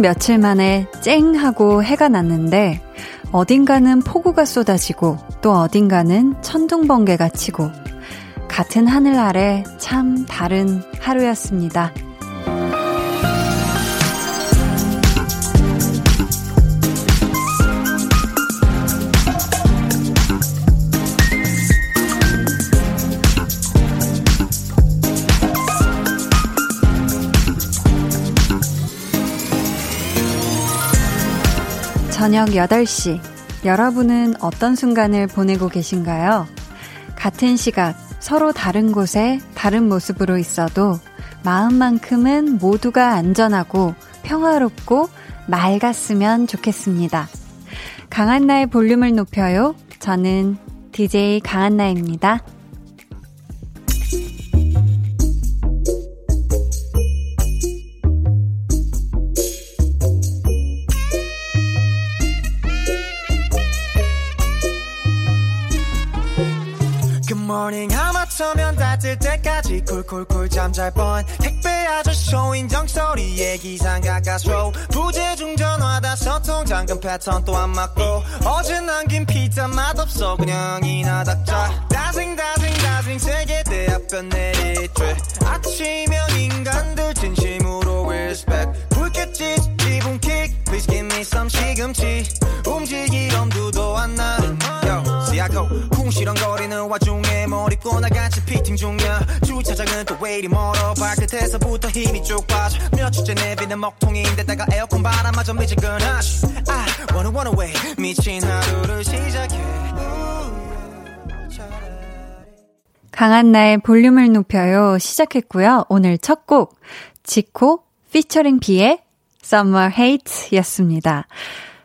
며칠 만에 쨍 하고 해가 났는데 어딘가는 폭우가 쏟아지고 또 어딘가는 천둥번개가 치고 같은 하늘 아래 참 다른 하루였습니다. 저녁 8시. 여러분은 어떤 순간을 보내고 계신가요? 같은 시각, 서로 다른 곳에 다른 모습으로 있어도 마음만큼은 모두가 안전하고 평화롭고 맑았으면 좋겠습니다. 강한나의 볼륨을 높여요. 저는 DJ 강한나입니다. 쿨쿨쿨 잠잘 뻔. 택배 아저씨 인정 소리에 기상 가까스로 부재중 전화다 소통 잠금 패턴 또 안 맞고. 어제 남긴 피자 맛없어 그냥 이나 닥자 다싱 다싱 다싱 세계 대합변 내리쬐. 아침형 인간들 진심으로 respect. 지붕킥 please give me some 시금치. 움직일 엄두도 안나. Go. 쿵시렁거리는 와중에 머리꼬 나 같이 피팅 중이야. 주차장은 또 왜 이리 멀어? 발끝에서부터 힘이 쭉 빠져. 며칠째 내비는 먹통인데다가 에어컨 바람마저 미지근하지 I wanna wanna way 미친 하루를 시작해. 강한나의 볼륨을 높여요. 시작했고요. 오늘 첫 곡. 지코 피처링 비의 Summer Hate 였습니다.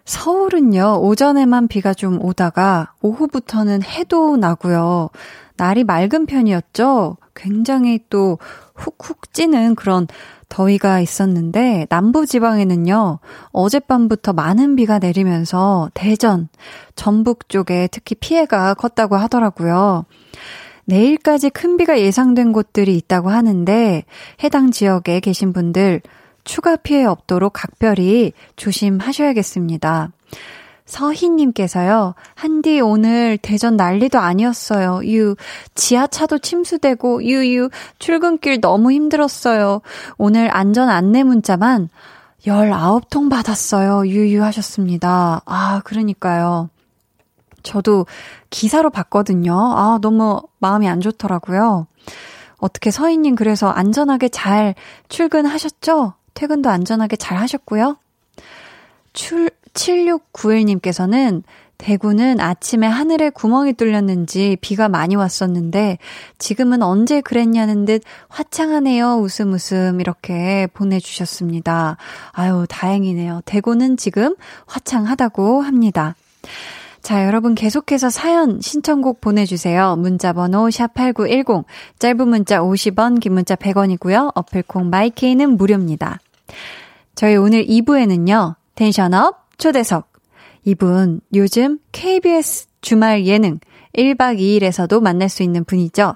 서울은요, 오전에만 비가 좀 오다가 오후부터는 해도 나고요. 날이 맑은 편이었죠? 굉장히 또 훅훅 찌는 그런 더위가 있었는데, 남부 지방에는요, 어젯밤부터 많은 비가 내리면서 대전, 전북 쪽에 특히 피해가 컸다고 하더라고요. 내일까지 큰 비가 예상된 곳들이 있다고 하는데, 해당 지역에 계신 분들 추가 피해 없도록 각별히 조심하셔야겠습니다. 서희님께서요, 한디 오늘 대전 난리도 아니었어요. 유, 지하차도 침수되고, 유유, 출근길 너무 힘들었어요. 오늘 안전 안내 문자만 19통 받았어요. 유유 하셨습니다. 아, 그러니까요. 저도 기사로 봤거든요. 아, 너무 마음이 안 좋더라고요. 어떻게 서희님 그래서 안전하게 잘 출근하셨죠? 퇴근도 안전하게 잘 하셨고요. 출, 7691님께서는 대구는 아침에 하늘에 구멍이 뚫렸는지 비가 많이 왔었는데 지금은 언제 그랬냐는 듯 화창하네요. 웃음 웃음 이렇게 보내주셨습니다. 아유, 다행이네요. 대구는 지금 화창하다고 합니다. 자, 여러분 계속해서 사연 신청곡 보내주세요. 문자번호 샵8910, 짧은 문자 50원, 긴 문자 100원이고요. 어플콩 마이케이는 무료입니다. 저희 오늘 2부에는요, 텐션업 초대석. 이분 요즘 KBS 주말 예능 1박 2일에서도 만날 수 있는 분이죠.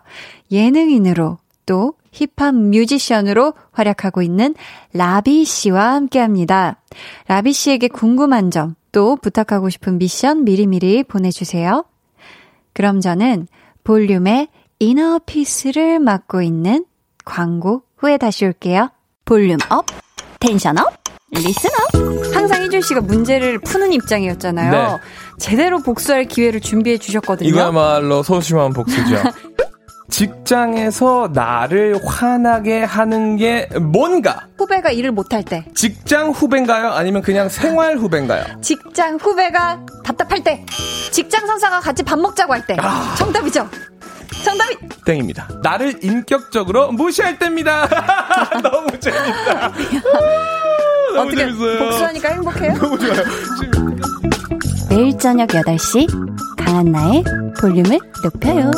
예능인으로 또 힙합 뮤지션으로 활약하고 있는 라비 씨와 함께 합니다. 라비 씨에게 궁금한 점, 또 부탁하고 싶은 미션 미리미리 보내주세요. 그럼 저는 볼륨의 inner peace를 맡고 있는 광고 후에 다시 올게요. volume up, tension up, listen up. 항상 희준 씨가 문제를 푸는 입장이었잖아요. 네. 제대로 복수할 기회를 준비해 주셨거든요. 이거야말로 소심한 복수죠. 직장에서 나를 화나게 하는 게 뭔가? 후배가 일을 못할 때. 직장 후배인가요? 아니면 그냥 생활 후배인가요? 직장 후배가 답답할 때. 직장 상사가 같이 밥 먹자고 할 때. 아... 정답이죠? 정답이 땡입니다. 나를 인격적으로 무시할 때입니다. 너무 재밌다. 너무 어떻게 재밌어요. 복수하니까 행복해요? 너무 좋아요. 매일 저녁 8시 강한나의 볼륨을 높여요.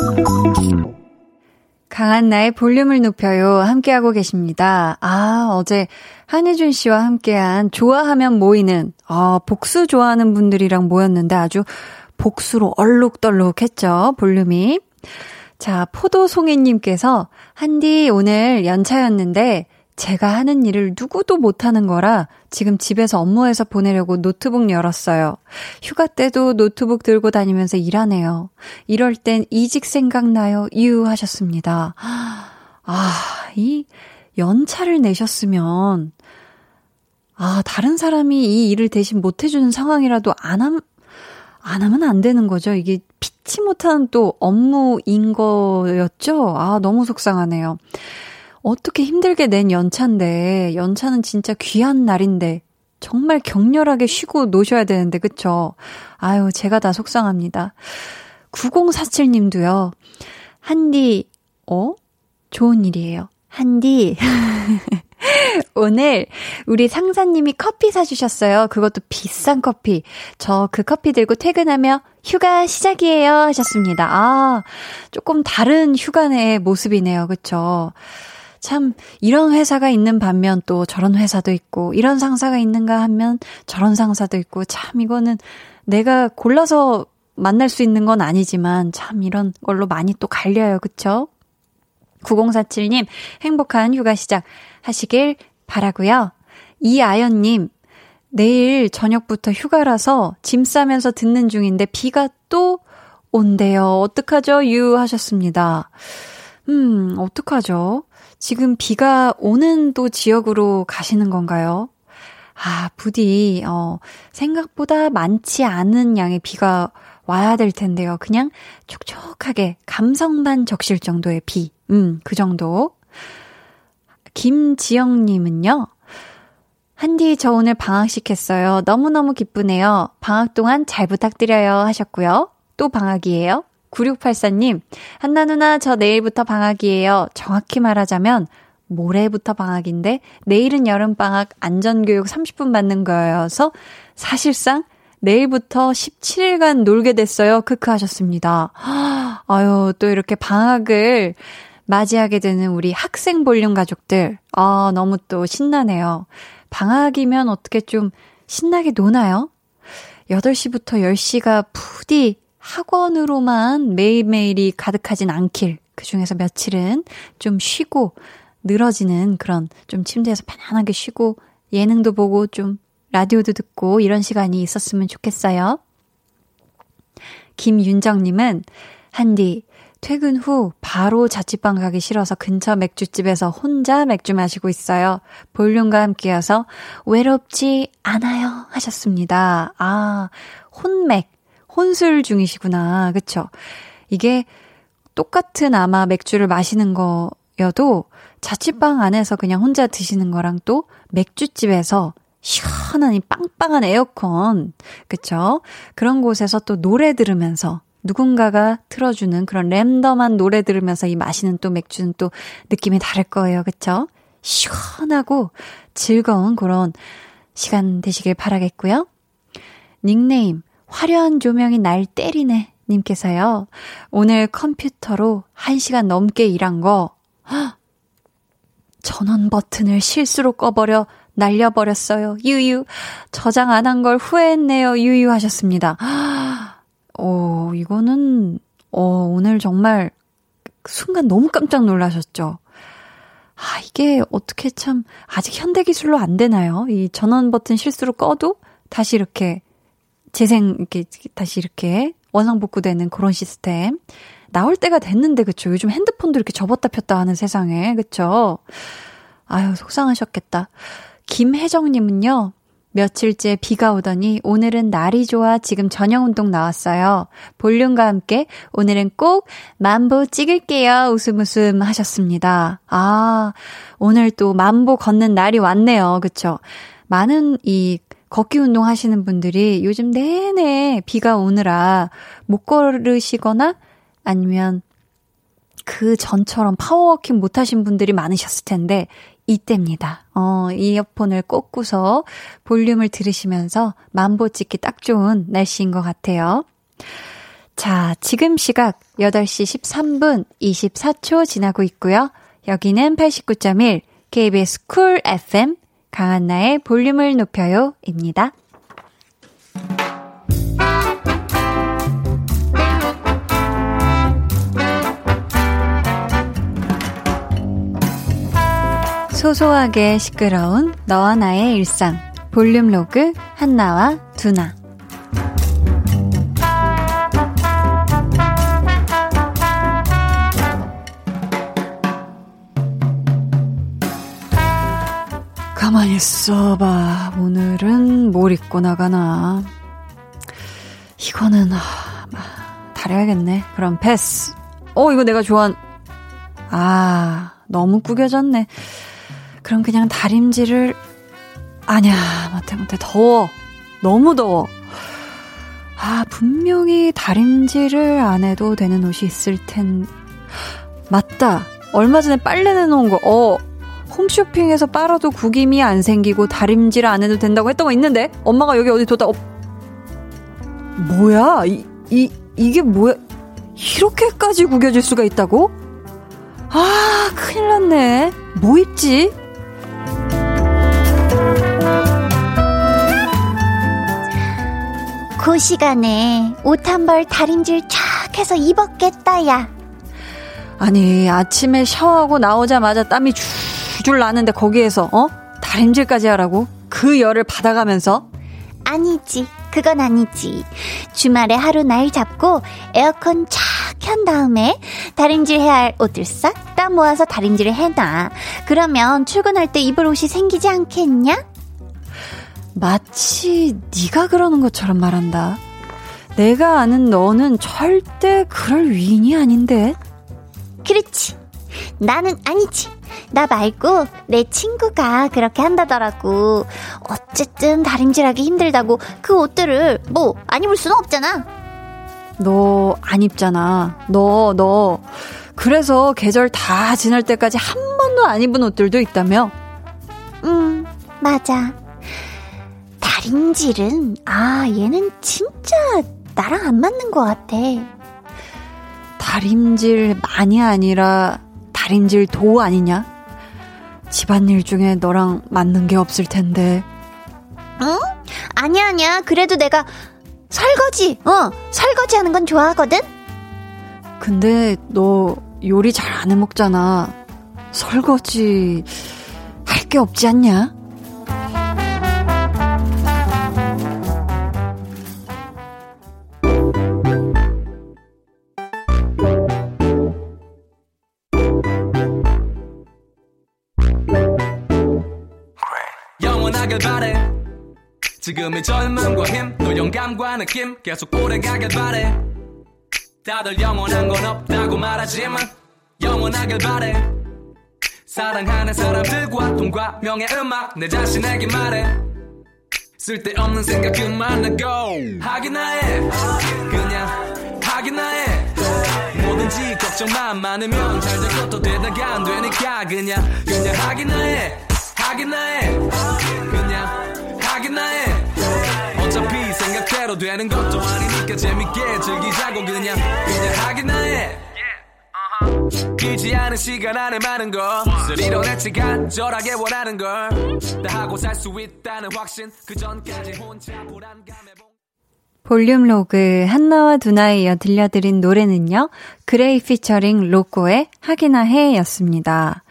강한나의 볼륨을 높여요. 함께하고 계십니다. 아, 어제 한혜준 씨와 함께한 좋아하면 모이는, 아, 복수 좋아하는 분들이랑 모였는데 아주 복수로 얼룩덜룩 했죠. 볼륨이. 자, 포도송이님께서, 한디 오늘 연차였는데, 제가 하는 일을 누구도 못하는 거라 지금 집에서 업무해서 보내려고 노트북 열었어요. 휴가 때도 노트북 들고 다니면서 일하네요. 이럴 땐 이직 생각나요. ㅠ 하셨습니다. 아, 이 연차를 내셨으면 아, 다른 사람이 이 일을 대신 못 해주는 상황이라도 안 함, 안 하면 안 되는 거죠. 이게 피치 못한 또 업무인 거였죠. 아, 너무 속상하네요. 어떻게 힘들게 낸 연차인데, 연차는 진짜 귀한 날인데, 정말 격렬하게 쉬고 노셔야 되는데, 그쵸? 아유, 제가 다 속상합니다. 9047님도요, 한디, 어? 좋은 일이에요. 한디. 오늘 우리 상사님이 커피 사주셨어요. 그것도 비싼 커피. 저 그 커피 들고 퇴근하며 휴가 시작이에요 하셨습니다. 아, 조금 다른 휴가의 모습이네요. 그쵸? 참, 이런 회사가 있는 반면 또 저런 회사도 있고, 이런 상사가 있는가 하면 저런 상사도 있고, 참, 이거는 내가 골라서 만날 수 있는 건 아니지만, 참, 이런 걸로 많이 또 갈려요. 그쵸? 9047님, 행복한 휴가 시작 하시길 바라고요 이아연님, 내일 저녁부터 휴가라서 짐 싸면서 듣는 중인데 비가 또 온대요. 어떡하죠? 유 하셨습니다. 음, 어떡하죠? 지금 비가 오는 또 지역으로 가시는 건가요? 아, 부디, 어, 생각보다 많지 않은 양의 비가 와야 될 텐데요. 그냥 촉촉하게 감성만 적실 정도의 비. 음, 그 정도. 김지영님은요, 한디, 저 오늘 방학식 했어요. 너무너무 기쁘네요. 방학 동안 잘 부탁드려요. 하셨고요. 또 방학이에요. 9684님, 한나 누나, 저 내일부터 방학이에요. 정확히 말하자면, 모레부터 방학인데, 내일은 여름방학 안전교육 30분 받는 거여서, 사실상 내일부터 17일간 놀게 됐어요. 크크 하셨습니다. 아유, 또 이렇게 방학을 맞이하게 되는 우리 학생 볼륨 가족들. 아, 너무 또 신나네요. 방학이면 어떻게 좀 신나게 노나요? 8시부터 10시가 부디 학원으로만 매일매일이 가득하진 않길. 그 중에서 며칠은 좀 쉬고 늘어지는 그런 좀 침대에서 편안하게 쉬고 예능도 보고 좀 라디오도 듣고 이런 시간이 있었으면 좋겠어요. 김윤정님은 한디 퇴근 후 바로 자취방 가기 싫어서 근처 맥주집에서 혼자 맥주 마시고 있어요. 볼륨과 함께여서 외롭지 않아요 하셨습니다. 아, 혼맥. 혼술 중이시구나. 그쵸? 이게 똑같은 아마 맥주를 마시는 거여도 자취방 안에서 그냥 혼자 드시는 거랑 또 맥주집에서 시원한 이 빵빵한 에어컨, 그쵸? 그런 곳에서 또 노래 들으면서 누군가가 틀어주는 그런 랜덤한 노래 들으면서 이 마시는 또 맥주는 또 느낌이 다를 거예요. 그쵸? 시원하고 즐거운 그런 시간 되시길 바라겠고요. 닉네임, 화려한 조명이 날 때리네. 님께서요. 오늘 컴퓨터로 1시간 넘게 일한 거, 전원 버튼을 실수로 꺼버려 날려버렸어요. 유유. 저장 안 한 걸 후회했네요. 유유 하셨습니다. 어, 이거는, 어, 오늘 정말 순간 너무 깜짝 놀라셨죠? 아, 이게 어떻게 참, 아직 현대 기술로 안 되나요? 이 전원 버튼 실수로 꺼도 다시 이렇게 재생, 이렇게, 다시 이렇게 원상복구되는 그런 시스템. 나올 때가 됐는데, 그쵸? 요즘 핸드폰도 이렇게 접었다 폈다 하는 세상에, 그쵸? 아유, 속상하셨겠다. 김혜정님은요, 며칠째 비가 오더니 오늘은 날이 좋아 지금 저녁 운동 나왔어요. 볼륨과 함께 오늘은 꼭 만보 찍을게요. 웃음 웃음 하셨습니다. 아, 오늘 또 만보 걷는 날이 왔네요. 그쵸? 많은 이 걷기 운동 하시는 분들이 요즘 내내 비가 오느라 못 걸으시거나 아니면 그 전처럼 power walking 못 하신 분들이 많으셨을 텐데 이때입니다. 어, 이어폰을 꽂고서 볼륨을 들으시면서 만보 찍기 딱 좋은 날씨인 것 같아요. 자, 지금 시각 8시 13분 24초 지나고 있고요. 여기는 89.1 KBS 쿨 FM 강한나의 볼륨을 높여요입니다. 소소하게 시끄러운 너와 나의 일상. 볼륨 로그 한나와 두나. 가만히 있어봐. 오늘은 뭘 입고 나가나. 이거는, 아, 다려야겠네. 그럼 패스. 어, 이거 내가 좋아한, 아, 너무 구겨졌네. 그럼 그냥 다림질을, 아냐, 못해, 못해. 더워. 너무 더워. 아, 분명히 다림질을 안 해도 되는 옷이 있을 텐. 맞다. 얼마 전에 빨래 내놓은 거, 어, 홈쇼핑에서 빨아도 구김이 안 생기고 다림질 안 해도 된다고 했던 거 있는데 엄마가 여기 어디 뒀다 어, 뭐야 이, 이 이게 뭐야 이렇게까지 구겨질 수가 있다고? 아 큰일 났네 뭐 입지? 그 시간에 옷 한 벌 다림질 쫙 해서 입었겠다 야 아니 아침에 샤워하고 나오자마자 땀이 쭉 줄줄 나는데 거기에서 어? 다림질까지 하라고? 그 열을 받아가면서? 아니지. 그건 아니지. 주말에 하루 날 잡고 에어컨 쫙 켠 다음에 다림질 해야 할 옷들 싹 다 모아서 다림질을 해놔. 그러면 출근할 때 입을 옷이 생기지 않겠냐? 마치 네가 그러는 것처럼 말한다. 내가 아는 너는 절대 그럴 위인이 아닌데. 그렇지. 나는 아니지. 나 말고 내 친구가 그렇게 한다더라고. 어쨌든 다림질하기 힘들다고 그 옷들을 뭐 안 입을 수는 없잖아. 너 안 입잖아. 너, 너. 그래서 계절 다 지날 때까지 한 번도 안 입은 옷들도 있다며? 음, 맞아. 다림질은, 아, 얘는 진짜 나랑 안 맞는 것 같아. 다림질 많이 아니라 다림질 도 아니냐? 집안일 중에 너랑 맞는 게 없을 텐데. 응? 아니야, 아니야. 그래도 내가 설거지, 어, 설거지 하는 건 좋아하거든? 근데 너 요리 잘 안 해 먹잖아. 설거지 할 게 없지 않냐? 지금의 젊음과 힘, 또 영감과 느낌 계속 오래가길 바래. 다들 영원한 건 없다고 말하지만 영원하길 바래. 사랑하는 사람들과 돈과 명예 음악 내 자신에게 말해. 쓸데없는 생각 그만하고 하기나 해. 그냥 하기나 해. 뭐든지 걱정만 많으면 잘 될 것도 되다가 안 되니까 그냥 그냥 하기나 해. 하기나 해. 그냥 나 해. 어차피 생각대로 되는 것도 아니니까 재밌게 즐기자고 그냥 그냥 하기나 해 길지 않은 시간 안에 많은 것을 이뤄냈지 간절하게 원하는 걸 다 하고 살 수 있다는 확신 그 전까지 혼자 불안감에 볼륨 로그 한나와 두나에 이어 들려드린 노래는요 그레이 피처링 로꼬의 하기나 해 였습니다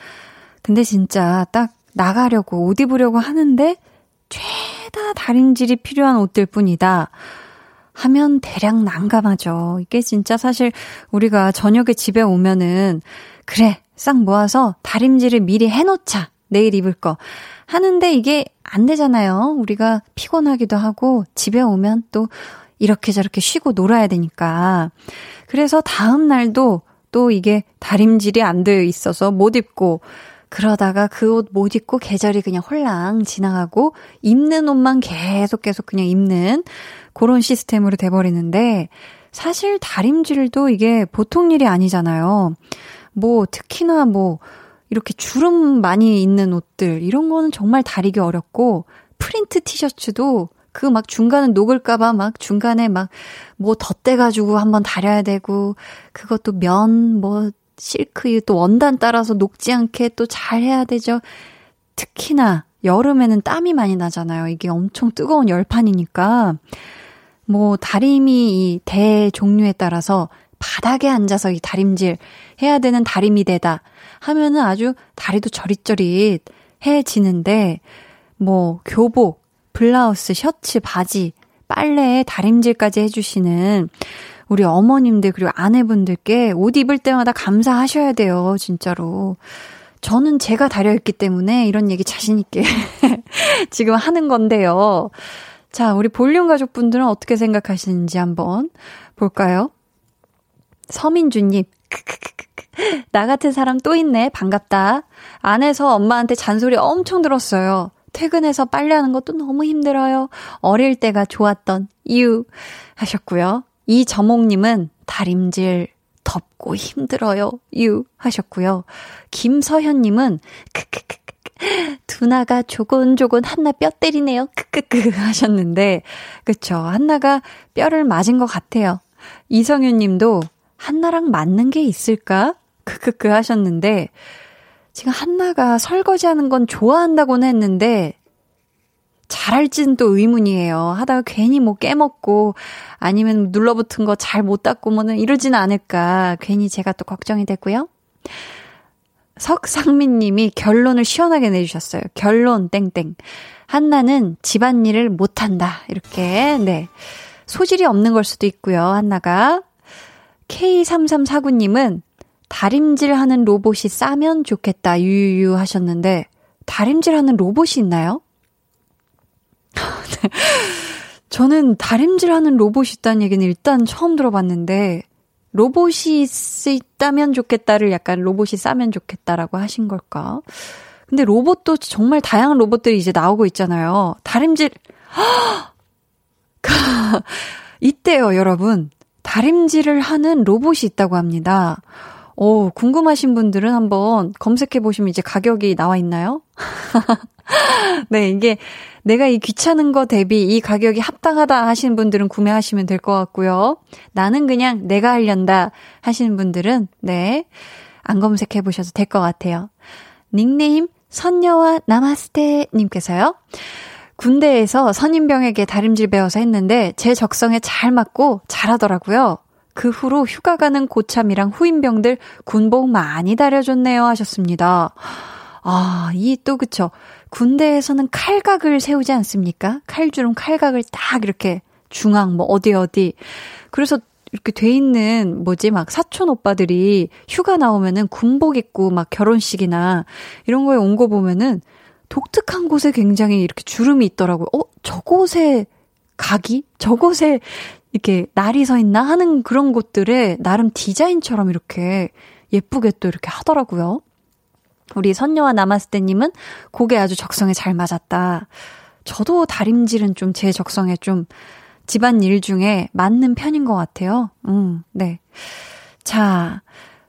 근데 진짜 딱 나가려고 옷 입으려고 하는데 죄 다 다림질이 필요한 옷들 뿐이다. 하면 대략 난감하죠. 이게 진짜 사실 우리가 저녁에 집에 오면은 그래 싹 모아서 다림질을 미리 해놓자 내일 입을 거 하는데 이게 안 되잖아요. 우리가 피곤하기도 하고 집에 오면 또 이렇게 저렇게 쉬고 놀아야 되니까 그래서 다음 날도 또 이게 다림질이 안 되어 있어서 못 입고 그러다가 그 옷 못 입고 계절이 그냥 홀랑 지나가고 입는 옷만 계속 계속 그냥 입는 그런 시스템으로 돼버리는데 사실 다림질도 이게 보통 일이 아니잖아요. 뭐 특히나 뭐 이렇게 주름 많이 있는 옷들 이런 거는 정말 다리기 어렵고 프린트 티셔츠도 그 막 중간에 녹을까봐 막 중간에 막 뭐 덧대가지고 한번 다려야 되고 그것도 면 뭐 실크 또 원단 따라서 녹지 않게 또 잘 해야 되죠. 특히나 여름에는 땀이 많이 나잖아요. 이게 엄청 뜨거운 열판이니까. 뭐 다림이 이 대 종류에 따라서 바닥에 앉아서 이 다림질 해야 되는 다림이 되다 하면은 아주 다리도 저릿저릿 해지는데, 뭐, 교복, 블라우스, 셔츠, 바지, 빨래에 다림질까지 해주시는 우리 어머님들 그리고 아내분들께 옷 입을 때마다 감사하셔야 돼요, 진짜로. 저는 제가 다려있기 때문에 이런 얘기 자신있게 지금 하는 건데요. 자, 우리 볼륨 가족분들은 어떻게 생각하시는지 한번 볼까요? 서민주님, 나 같은 사람 또 있네. 반갑다. 안에서 엄마한테 잔소리 엄청 들었어요. 퇴근해서 빨래하는 것도 너무 힘들어요. 어릴 때가 좋았던 이유 하셨고요. 이저몽님은 다림질 덥고 힘들어요. 유 하셨고요. 김서현님은 크크크 두나가 조곤조곤 한나 뼈 때리네요. 크크크 하셨는데 그쵸 한나가 뼈를 맞은 것 같아요. 이성윤 님도 한나랑 맞는 게 있을까? 크크크 하셨는데 지금 한나가 설거지 하는 건 좋아한다고는 했는데 잘할지는 또 의문이에요. 하다가 괜히 뭐 깨먹고 아니면 눌러붙은 거 잘 못 닦고 뭐는 이러지는 않을까. 괜히 제가 또 걱정이 되고요. 석상민 님이 결론을 시원하게 내주셨어요. 결론, 땡땡. 한나는 집안일을 못한다. 이렇게, 네. 소질이 없는 걸 수도 있고요, 한나가. K3349 님은 다림질 하는 로봇이 싸면 좋겠다, 유유유 하셨는데, 다림질 하는 로봇이 있나요? 네. 저는 다림질 하는 로봇이 있다는 얘기는 일단 처음 들어봤는데, 로봇이 있다면 좋겠다를 약간 로봇이 싸면 좋겠다라고 하신 걸까? 근데 로봇도 정말 다양한 로봇들이 이제 나오고 있잖아요. 다림질, 있대요, 여러분. 다림질을 하는 로봇이 있다고 합니다. 오, 궁금하신 분들은 한번 검색해 보시면 이제 가격이 나와 있나요? 네, 이게 내가 이 귀찮은 거 대비 이 가격이 합당하다 하시는 분들은 구매하시면 될 것 같고요. 나는 그냥 내가 하련다 하시는 분들은 네, 안 검색해 보셔도 될 것 같아요. 닉네임 선녀와 나마스테 님께서요. 군대에서 선임병에게 다림질 배워서 했는데 제 적성에 잘 맞고 잘하더라고요. 그 후로 휴가 가는 고참이랑 후임병들 군복 많이 다려줬네요 하셨습니다. 아, 이 또 그쵸. 군대에서는 칼각을 세우지 않습니까? 칼주름 칼각을 딱 이렇게 중앙 뭐 어디 어디. 그래서 이렇게 돼 있는 뭐지 막 사촌 오빠들이 휴가 나오면은 군복 입고 막 결혼식이나 이런 거에 온 거 보면은 독특한 곳에 굉장히 이렇게 주름이 있더라고요. 어, 저곳에 각이? 저곳에 이렇게 날이 서 있나 하는 그런 곳들에 나름 디자인처럼 이렇게 예쁘게 또 이렇게 하더라고요. 우리 선녀와 남았을때님은 곡에 아주 적성에 잘 맞았다. 저도 다림질은 좀 제 적성에 좀 집안 일 중에 맞는 편인 것 같아요. 음, 네. 자,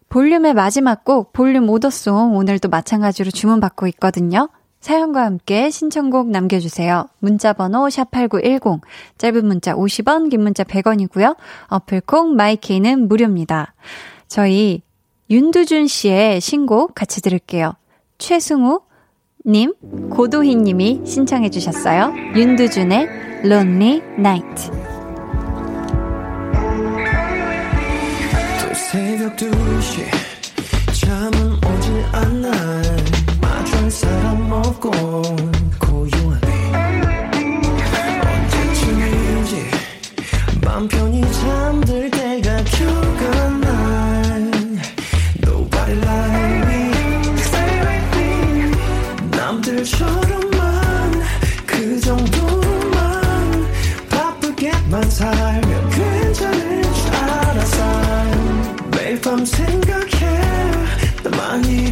볼륨의 마지막 곡, 볼륨 오더송 오늘도 마찬가지로 주문받고 있거든요. 사연과 함께 신청곡 남겨주세요. 문자번호 샵8910, 짧은 문자 50원, 긴 문자 100원이고요. 어플콩 마이케이는 무료입니다. 저희 윤두준 씨의 신곡 같이 들을게요. 최승우 님, 고도희 님이 신청해 주셨어요. 윤두준의 Lonely Night. 새벽 2시 잠은 오지 않아 마주할 사람 없고 고요하네 언제쯤이지 맘 편히 매일 밤 생각해. 나만 이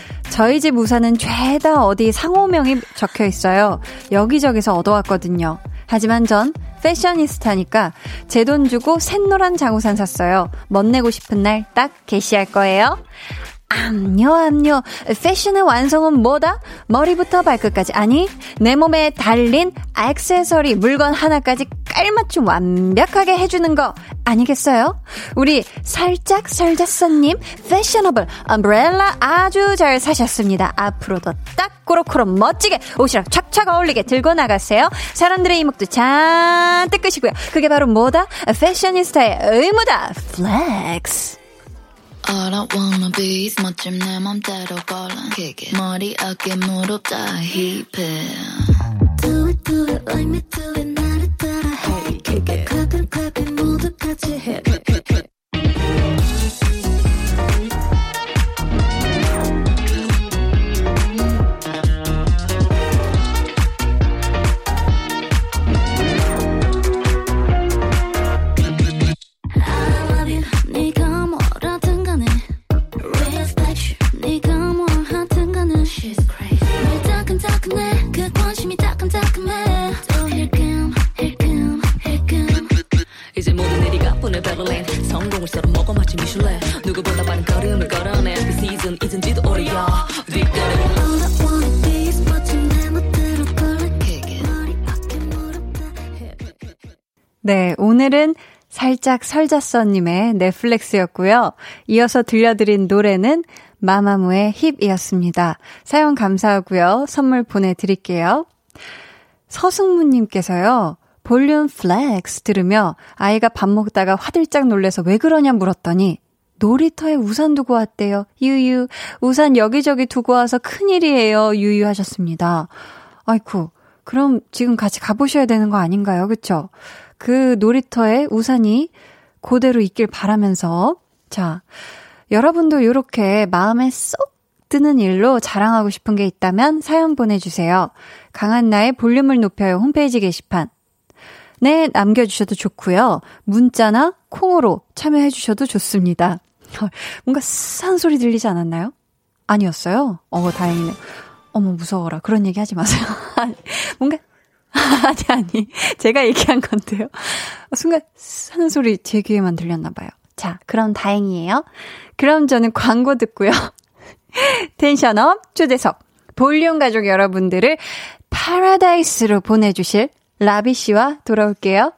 저희 집 우산은 죄다 어디 상호명이 적혀 있어요. 여기저기서 얻어왔거든요. 하지만 전 패셔니스타니까 제 돈 주고 샛노란 장우산 샀어요. 멋내고 싶은 날 딱 게시할 거예요. 암요, 암요. 패션의 완성은 뭐다? 머리부터 발끝까지. 아니, 내 몸에 달린 액세서리, 물건 하나까지 깔맞춤 완벽하게 해주는 거 아니겠어요? 우리 살짝 설자선님, 패셔너블, 엄브렐라 아주 잘 사셨습니다. 앞으로도 딱 꼬록꼬록 멋지게 옷이랑 착착 어울리게 들고 나가세요. 사람들의 이목도 잔뜩 끄시고요. 그게 바로 뭐다? 패셔니스타의 의무다. 플렉스. All I wanna be is 멋짐 내 맘대로 걸어 머리 어깨 무릎 다 힙해 Do it do it like me do it 나를 따라 해 Kick it clap it clap it 모두 같이 해 이제 모든 일이 가뿐해 베를린 성공을 썰어 먹어 마치 미슐랭 누구보다 빠른 걸음을 걸어내 그 시즌 잊은지도 오래야 뒷걸음 All wanna be is 네, 오늘은 살짝 설자써님의 넷플릭스였고요. 이어서 들려드린 노래는 마마무의 힙이었습니다. 사연 감사하고요. 선물 보내드릴게요. 서승무님께서요. 볼륨 flex 들으며 아이가 밥 먹다가 화들짝 놀래서 왜 그러냐 물었더니 놀이터에 우산 두고 왔대요. 유유. 우산 여기저기 두고 와서 큰일이에요. 유유 하셨습니다. 아이쿠. 그럼 지금 같이 가보셔야 되는 거 아닌가요? 그쵸? 그 놀이터에 우산이 그대로 있길 바라면서. 자, 여러분도 이렇게 마음에 쏙 드는 일로 자랑하고 싶은 게 있다면 사연 보내주세요. 강한나의 볼륨을 높여요 홈페이지 게시판. 네, 남겨주셔도 좋고요. 문자나 콩으로 참여해주셔도 좋습니다. 뭔가 싼 소리 들리지 않았나요? 아니었어요? 어, 다행이네요. 어머, 무서워라. 그런 얘기 하지 마세요. 뭔가, 아니, 아니. 제가 얘기한 건데요. 순간, 싼 소리 제 귀에만 들렸나봐요. 자, 그럼 다행이에요. 그럼 저는 광고 듣고요. tension up 초대석. 볼륨 가족 여러분들을 파라다이스로 보내주실 라비 씨와 돌아올게요.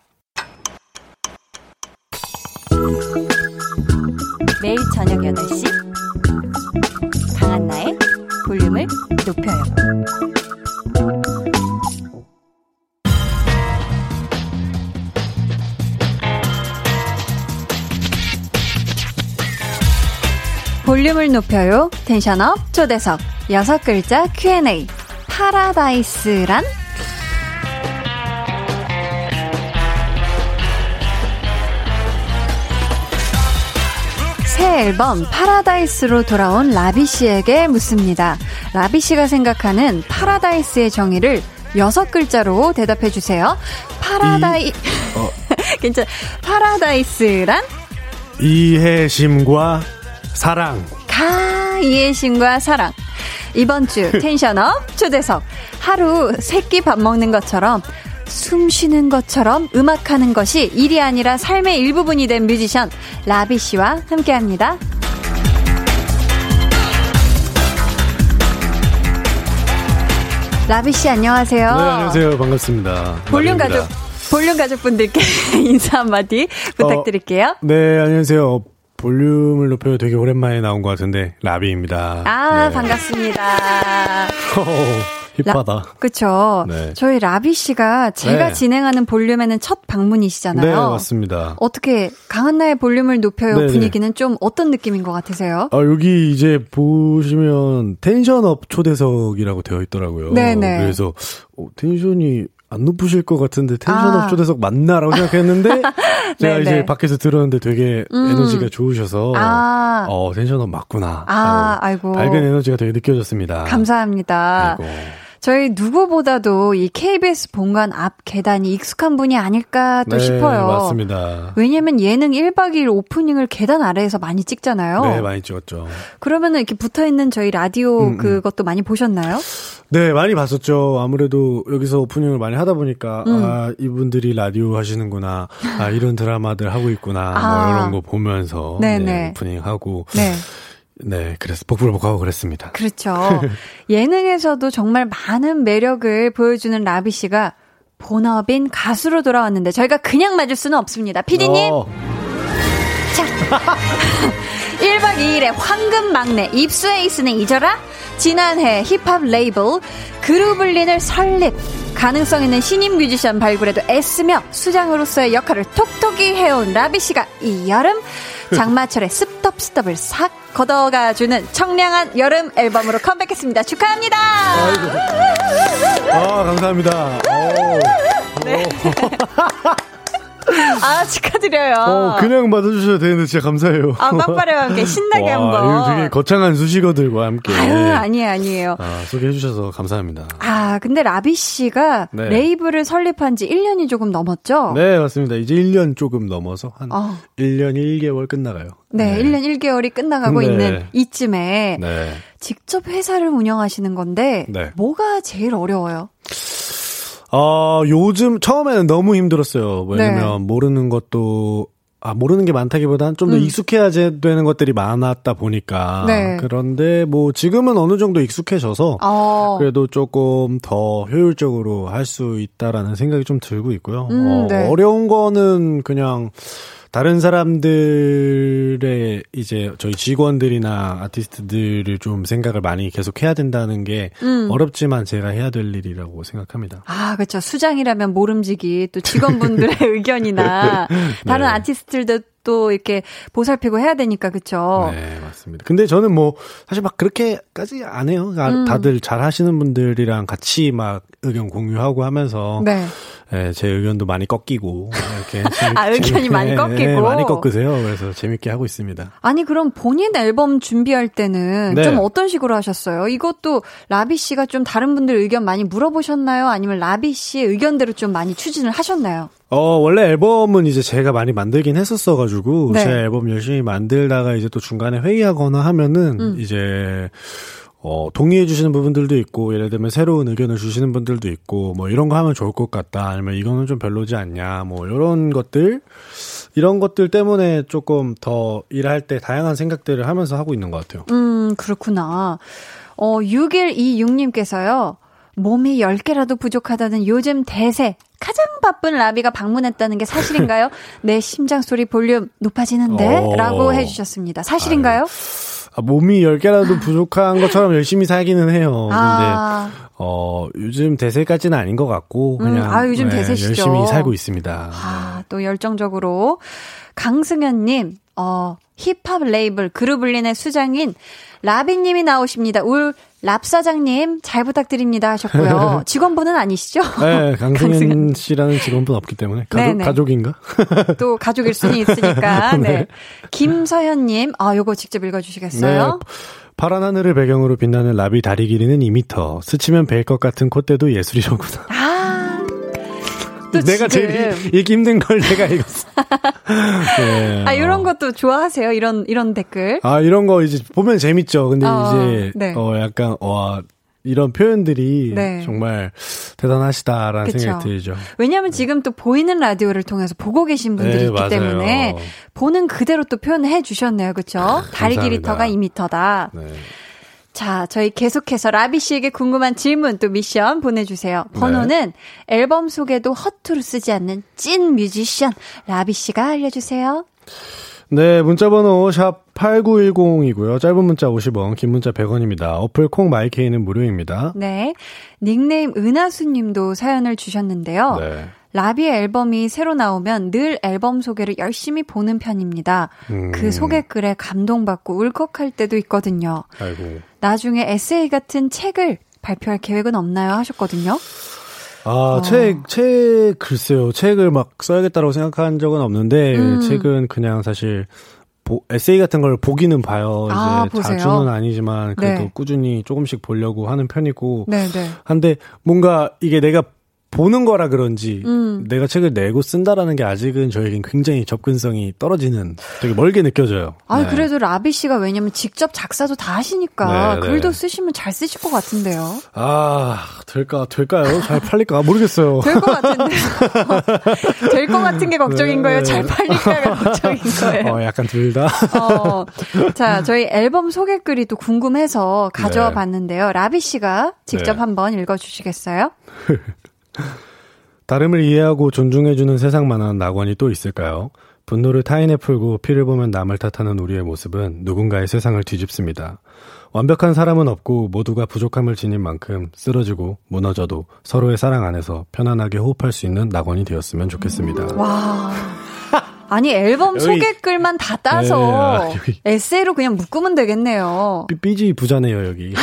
매일 저녁 8시 강한나의 볼륨을 높여요. 볼륨을 높여요. Tension up 초대석 여섯 글자 Q&A 파라다이스란? 새 앨범 파라다이스로 돌아온 라비 씨에게 묻습니다. 라비 씨가 생각하는 파라다이스의 정의를 여섯 글자로 대답해 주세요. 파라다이 어. 괜찮. 파라다이스란 이해심과 사랑. 가 이해심과 사랑. 이번 주 tension up 초대석 하루 세 끼 밥 먹는 것처럼 숨 쉬는 것처럼 음악하는 것이 일이 아니라 삶의 일부분이 된 뮤지션 라비 씨와 함께 합니다. 라비 씨 안녕하세요. 네, 안녕하세요. 반갑습니다. 볼륨. 가족 볼륨 가족분들께 인사 한마디 부탁드릴게요. 네, 안녕하세요. 볼륨을 높여 되게 오랜만에 나온 것 같은데 라비입니다. 아 네. 반갑습니다. 힙하다. 그쵸. 네. 저희 라비 씨가 제가 네. 진행하는 볼륨에는 첫 방문이시잖아요. 네, 맞습니다. 어떻게 강한나의 볼륨을 높여요 네네. 분위기는 좀 어떤 느낌인 것 같으세요? 아, 여기 이제 보시면 텐션업 초대석이라고 되어 있더라고요. 네 네. 그래서 어, 텐션이 안 높으실 것 같은데 텐션업 아. 초대석 맞나라고 생각했는데 제가. 이제 밖에서 들었는데 되게 음. 에너지가 좋으셔서 아. 어, 텐션업 맞구나. 아, 아이고. 밝은 에너지가 되게 느껴졌습니다. 감사합니다. 아이고. 저희 누구보다도 이 KBS 본관 앞 계단이 익숙한 분이 아닐까 또 네, 싶어요. 맞습니다. 왜냐면 예능 1박 2일 오프닝을 계단 아래에서 많이 찍잖아요. 네, 많이 찍었죠. 그러면은 이렇게 붙어 있는 저희 라디오 음, 음. 그것도 많이 보셨나요? 네, 많이 봤었죠. 아무래도 여기서 오프닝을 많이 하다 보니까, 음. 아, 이분들이 라디오 하시는구나. 아, 이런 드라마들 하고 있구나. 아. 뭐 이런 거 보면서. 네, 오프닝 하고. 네. 네, 그래서 복불복하고 그랬습니다. 그렇죠. 예능에서도 정말 많은 매력을 보여주는 라비 씨가 본업인 가수로 돌아왔는데 저희가 그냥 맞을 수는 없습니다. 피디님, 어, 1박 2일의 황금 막내 입수에 있으는 잊어라? 지난해 힙합 레이블 그루블린을 설립 가능성 있는 신인 뮤지션 발굴에도 애쓰며 수장으로서의 역할을 톡톡히 해온 라비 씨가 이 여름 장마철의 습덥습덥을 싹 걷어가주는 청량한 여름 앨범으로 컴백했습니다. 축하합니다. 아, 감사합니다. 아 축하드려요. 어, 그냥 받아주셔도 되는데 진짜 감사해요. 아 빵빠레와 함께 신나게 와, 한번. 이거 되게 거창한 수식어들과 함께. 아유 아니에요 아니에요. 아, 소개해주셔서 감사합니다. 아, 근데 라비 씨가 네. 레이블을 설립한 지 1년이 조금 넘었죠? 네, 맞습니다. 이제 1년 조금 넘어서 한 어. 1년 1개월 끝나가요. 네, 1년 1개월이 끝나가고 네. 있는 이쯤에 네. 직접 회사를 운영하시는 건데 네. 뭐가 제일 어려워요? 어, 요즘 처음에는 너무 힘들었어요. 왜냐면 네. 모르는 것도 아, 모르는 게 많다기보다는 좀더 음. 익숙해야 되는 것들이 많았다 보니까. 네. 그런데 뭐 지금은 어느 정도 익숙해져서 어. 그래도 조금 더 효율적으로 할 수 있다라는 생각이 좀 들고 있고요. 음, 어, 네. 어려운 거는 그냥 다른 사람들의 이제 저희 직원들이나 아티스트들을 좀 생각을 많이 계속 해야 된다는 게 음. 어렵지만 제가 해야 될 일이라고 생각합니다. 아, 그렇죠. 수장이라면 모름지기 또 직원분들의 의견이나 다른 네. 아티스트들도 또 이렇게 보살피고 해야 되니까 그렇죠. 네, 맞습니다. 근데 저는 뭐 사실 막 그렇게까지 안 해요. 아, 음. 다들 잘 하시는 분들이랑 같이 막 의견 공유하고 하면서 네. 예, 제 의견도 많이 꺾이고 이렇게 아, 의견이 많이 예, 꺾이고? 예, 많이 꺾으세요. 그래서 재밌게 하고 있습니다. 아니 그럼 본인 앨범 준비할 때는 네. 좀 어떤 식으로 하셨어요? 이것도 라비 씨가 좀 다른 분들 의견 많이 물어보셨나요? 아니면 라비 씨의 의견대로 좀 많이 추진을 하셨나요? 어, 원래 앨범은 이제 제가 많이 만들긴 했었어가지고, 네. 제 앨범 열심히 만들다가 이제 또 중간에 회의하거나 하면은, 음. 이제, 어, 동의해 주시는 부분들도 있고, 예를 들면 새로운 의견을 주시는 분들도 있고, 뭐 이런 거 하면 좋을 것 같다, 아니면 이거는 좀 별로지 않냐, 뭐 이런 것들, 이런 것들 때문에 조금 더 일할 때 다양한 생각들을 하면서 하고 있는 것 같아요. 음, 그렇구나. 어, 6126님께서요. 몸이 10개라도 부족하다는 요즘 대세 가장 바쁜 라비가 방문했다는 게 사실인가요? 내 심장 소리 볼륨 높아지는데? 어. 라고 해주셨습니다. 사실인가요? 아, 몸이 10개라도 부족한 것처럼 열심히 살기는 해요. 근데, 아, 어, 요즘 대세까지는 아닌 것 같고, 음, 그냥. 네, 아, 요즘 대세시죠. 열심히 살고 있습니다. 아, 또 열정적으로. 강승현 님, 어, 힙합 레이블 그루블린의 수장인 라비님이 나오십니다. 울 랍사장님, 잘 부탁드립니다 하셨고요. 직원분은 아니시죠? 네, 강승현. 씨라는 직원분 없기 때문에 가족, 네네. 가족인가? 또 가족일 수는 있으니까. 네. 네. 김서현님, 아, 요거 직접 읽어주시겠어요? 파란 하늘을 배경으로 빛나는 라비 다리 길이는 2m. 스치면 벨것 같은 콧대도 예술이로구나. 아, 또 내가 지금. 제일 읽기 힘든 걸 내가 읽었어. 네, 아, 이런 어. 것도 좋아하세요? 이런, 이런 댓글? 아, 이런 거 이제 보면 재밌죠. 근데 어, 이제, 네. 어, 약간, 와, 이런 표현들이 네. 정말 대단하시다라는 그쵸. 생각이 들죠. 왜냐하면 지금 또 보이는 라디오를 통해서 보고 계신 분들이 네, 있기 맞아요. 때문에 보는 그대로 또 표현해 주셨네요. 그렇죠? 다리 감사합니다. 길이 터가 2m다. 네. 자, 저희 계속해서 라비 씨에게 궁금한 질문 또 미션 보내주세요. 번호는 앨범 속에도 허투루 쓰지 않는 찐 뮤지션 라비 씨가 알려주세요. 네, 문자번호 샵 8910이고요. 짧은 문자 50원, 긴 문자 100원입니다. 어플 콩 마이케이는 무료입니다. 네. 닉네임 은하수 님도 사연을 주셨는데요. 네. 라비의 앨범이 새로 나오면 늘 앨범 소개를 열심히 보는 편입니다. 음. 그 소개글에 감동받고 울컥할 때도 있거든요. 아이고. 나중에 에세이 같은 책을 발표할 계획은 없나요? 하셨거든요. 아, 책, 책, 글쎄요. 책을 막 써야겠다고 생각한 적은 없는데, 음. 책은 그냥 사실, 보- 에세이 같은 걸 보기는 봐요. 아, 이제 보세요? 자주는 아니지만, 그래도 네. 꾸준히 조금씩 보려고 하는 편이고, 네 네. 한데, 뭔가 이게 내가 보는 거라 그런지, 음. 내가 책을 내고 쓴다라는 게 아직은 저에겐 굉장히 접근성이 떨어지는, 되게 멀게 느껴져요. 아, 네. 그래도 라비 씨가 왜냐면 직접 작사도 다 하시니까 네, 네. 글도 쓰시면 잘 쓰실 것 같은데요. 아, 될까, 될까요? 잘 팔릴까? 모르겠어요. 될 것 같은데. 될 것 같은 게 걱정인 네, 거예요? 네. 잘 팔릴까가 걱정인 거예요? 어, 약간 둘 다. 어, 자, 저희 앨범 소개글이 또 궁금해서 가져와 네. 봤는데요. 라비 씨가 직접 네. 한번 읽어주시겠어요? 다름을 이해하고 존중해주는 세상만한 낙원이 또 있을까요? 분노를 타인에 풀고 피를 보면 남을 탓하는 우리의 모습은 누군가의 세상을 뒤집습니다. 완벽한 사람은 없고 모두가 부족함을 지닌 만큼 쓰러지고 무너져도 서로의 사랑 안에서 편안하게 호흡할 수 있는 낙원이 되었으면 좋겠습니다. 와. 아니, 앨범 소개글만 다 따서 네, 아. 에세이로 그냥 묶으면 되겠네요. 삐, 삐지 부자네요, 여기.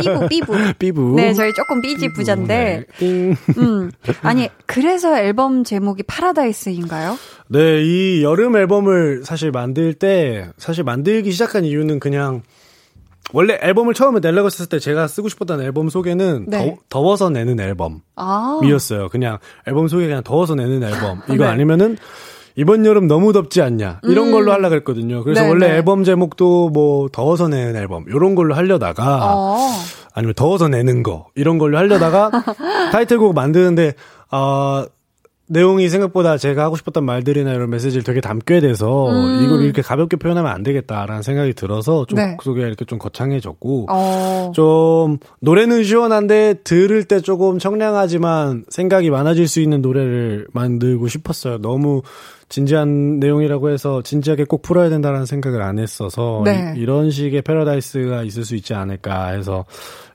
삐부, 삐부. 삐부. 네, 저희 조금 삐지 부자인데. 네, 띵. 음. 아니, 그래서 앨범 제목이 파라다이스인가요? 네, 이 여름 앨범을 사실 만들 때, 사실 만들기 시작한 이유는 그냥, 원래 앨범을 처음에 내려고 했을 때 제가 쓰고 싶었던 앨범 소개는 네. 더, 워서 내는 앨범이었어요. 아. 그냥 앨범 소개 그냥 더워서 내는 앨범. 이거 네. 아니면은 이번 여름 너무 덥지 않냐. 이런 음. 걸로 하려고 했거든요. 그래서 네, 원래 네. 앨범 제목도 뭐 더워서 내는 앨범. 이런 걸로 하려다가 어. 아니면 더워서 내는 거 이런 걸로 하려다가 타이틀곡 만드는데 아 내용이 생각보다 제가 하고 싶었던 말들이나 이런 메시지를 되게 담게 돼서 음. 이걸 이렇게 가볍게 표현하면 안 되겠다라는 생각이 들어서 좀 네. 곡 소개가 이렇게 좀 거창해졌고 어. 좀 노래는 시원한데 들을 때 조금 청량하지만 생각이 많아질 수 있는 노래를 만들고 싶었어요. 너무 진지한 내용이라고 해서 진지하게 꼭 풀어야 된다는 생각을 안 했어서 네. 이, 런 식의 패러다이스가 있을 수 있지 않을까 해서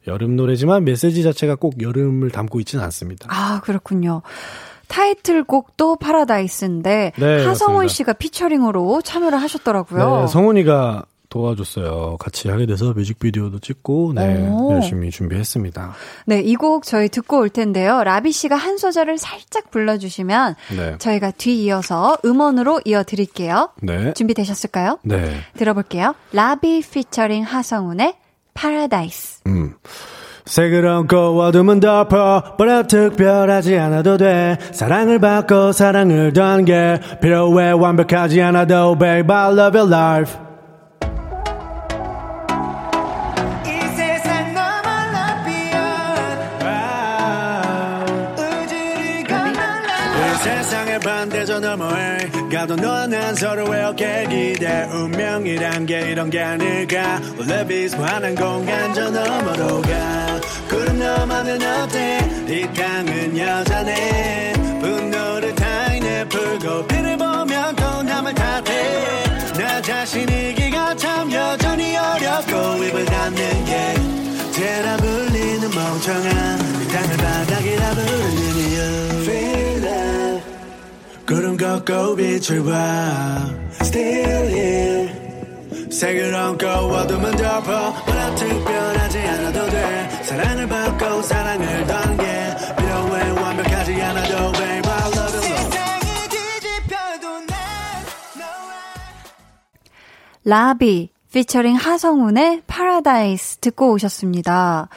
여름 노래지만 메시지 자체가 꼭 여름을 담고 있지는 않습니다. 아, 그렇군요. 타이틀곡도 파라다이스인데 네, 하성운 맞습니다. 씨가 피처링으로 참여를 하셨더라고요. 네, 성운이가 도와줬어요. 같이 하게 돼서 뮤직비디오도 찍고 네, 오. 열심히 준비했습니다. 네, 이 곡 저희 듣고 올 텐데요. 라비 씨가 한 소절을 살짝 불러주시면 네. 저희가 뒤이어서 음원으로 이어드릴게요. 네. 준비되셨을까요? 네. 들어볼게요. 라비 피처링 하성운의 파라다이스. 음. 얹고 어둠은 덮어 버려 특별하지 않아도 돼 사랑을 받고 사랑을 단게 필요해 완벽하지 않아도 babe I love your life 반대저 너머에 가도 너난 서로의 어깨 기대 운명이란 게 이런 게 아닐까? 원래 비스무한한 공간 저 너머로 가. 구름 너머는 어때 이 땅은 여전해 분노를 타인에 풀고 피를 보면 또 남을 탓해. 나 자신이기가 참 여전히 어렵고 입을 닫는 게 대라 불리는 멍청한 이 땅을 바닥이라 부르는 이유 구름 걷고 빛을 봐. Still here. 색을 얹고 어둠은 덮어. 뭐라 특별하지 않아도 돼. 사랑을 받고 사랑을 단게. 필요해 완벽하지 않아도 babe I love you 세상이 뒤집혀도 난 너와 라비 피처링 하성운의 파라다이스 듣고 오셨습니다.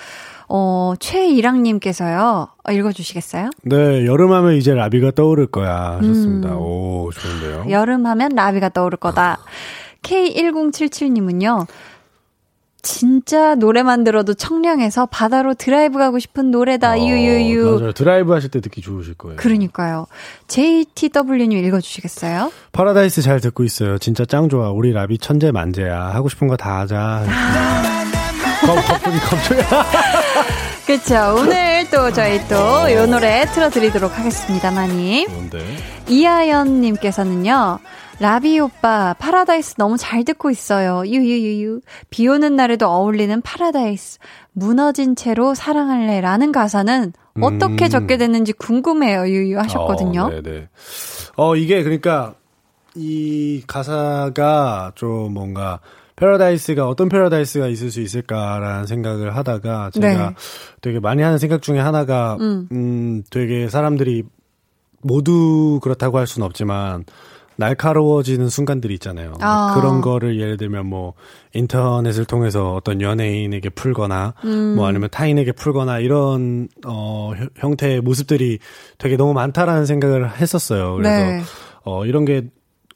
어, 최일랑님께서요. 어, 읽어주시겠어요? 네, 여름하면 이제 라비가 떠오를 거야 하셨습니다. 오, 좋은데요. 여름 하면 라비가 떠오를 거다. K1077님은요. 진짜 노래만 들어도 청량해서 바다로 드라이브 가고 싶은 노래다. 유유유. 어, 맞아요. 드라이브 하실 때 듣기 좋으실 거예요. 그러니까요. JTW님 읽어주시겠어요? 파라다이스 잘 듣고 있어요. 진짜 짱 좋아. 우리 라비 천재 만재야. 하고 싶은 거 다 하자. 거- 갑자기 갑자기. 그쵸. 오늘 또 저희 또요 노래 틀어드리도록 하겠습니다만이. 뭔데? 이하연님께서는요, 라비 오빠, 파라다이스 너무 잘 듣고 있어요. 유유유유. 비 오는 날에도 어울리는 파라다이스. 무너진 채로 사랑할래. 라는 가사는 어떻게 음. 적게 됐는지 궁금해요. 유유 하셨거든요. 어, 네네. 어, 이게 그러니까 이 가사가 좀 뭔가 패러다이스가 어떤 패러다이스가 있을 수 있을까라는 생각을 하다가 제가 네. 되게 많이 하는 생각 중에 하나가 음. 음, 되게 사람들이 모두 그렇다고 할 수는 없지만 날카로워지는 순간들이 있잖아요. 아. 그런 거를 예를 들면 뭐 인터넷을 통해서 어떤 연예인에게 풀거나 음. 뭐 아니면 타인에게 풀거나 이런 어 형- 형태의 모습들이 되게 너무 많다라는 생각을 했었어요. 그래서 네. 어 이런 게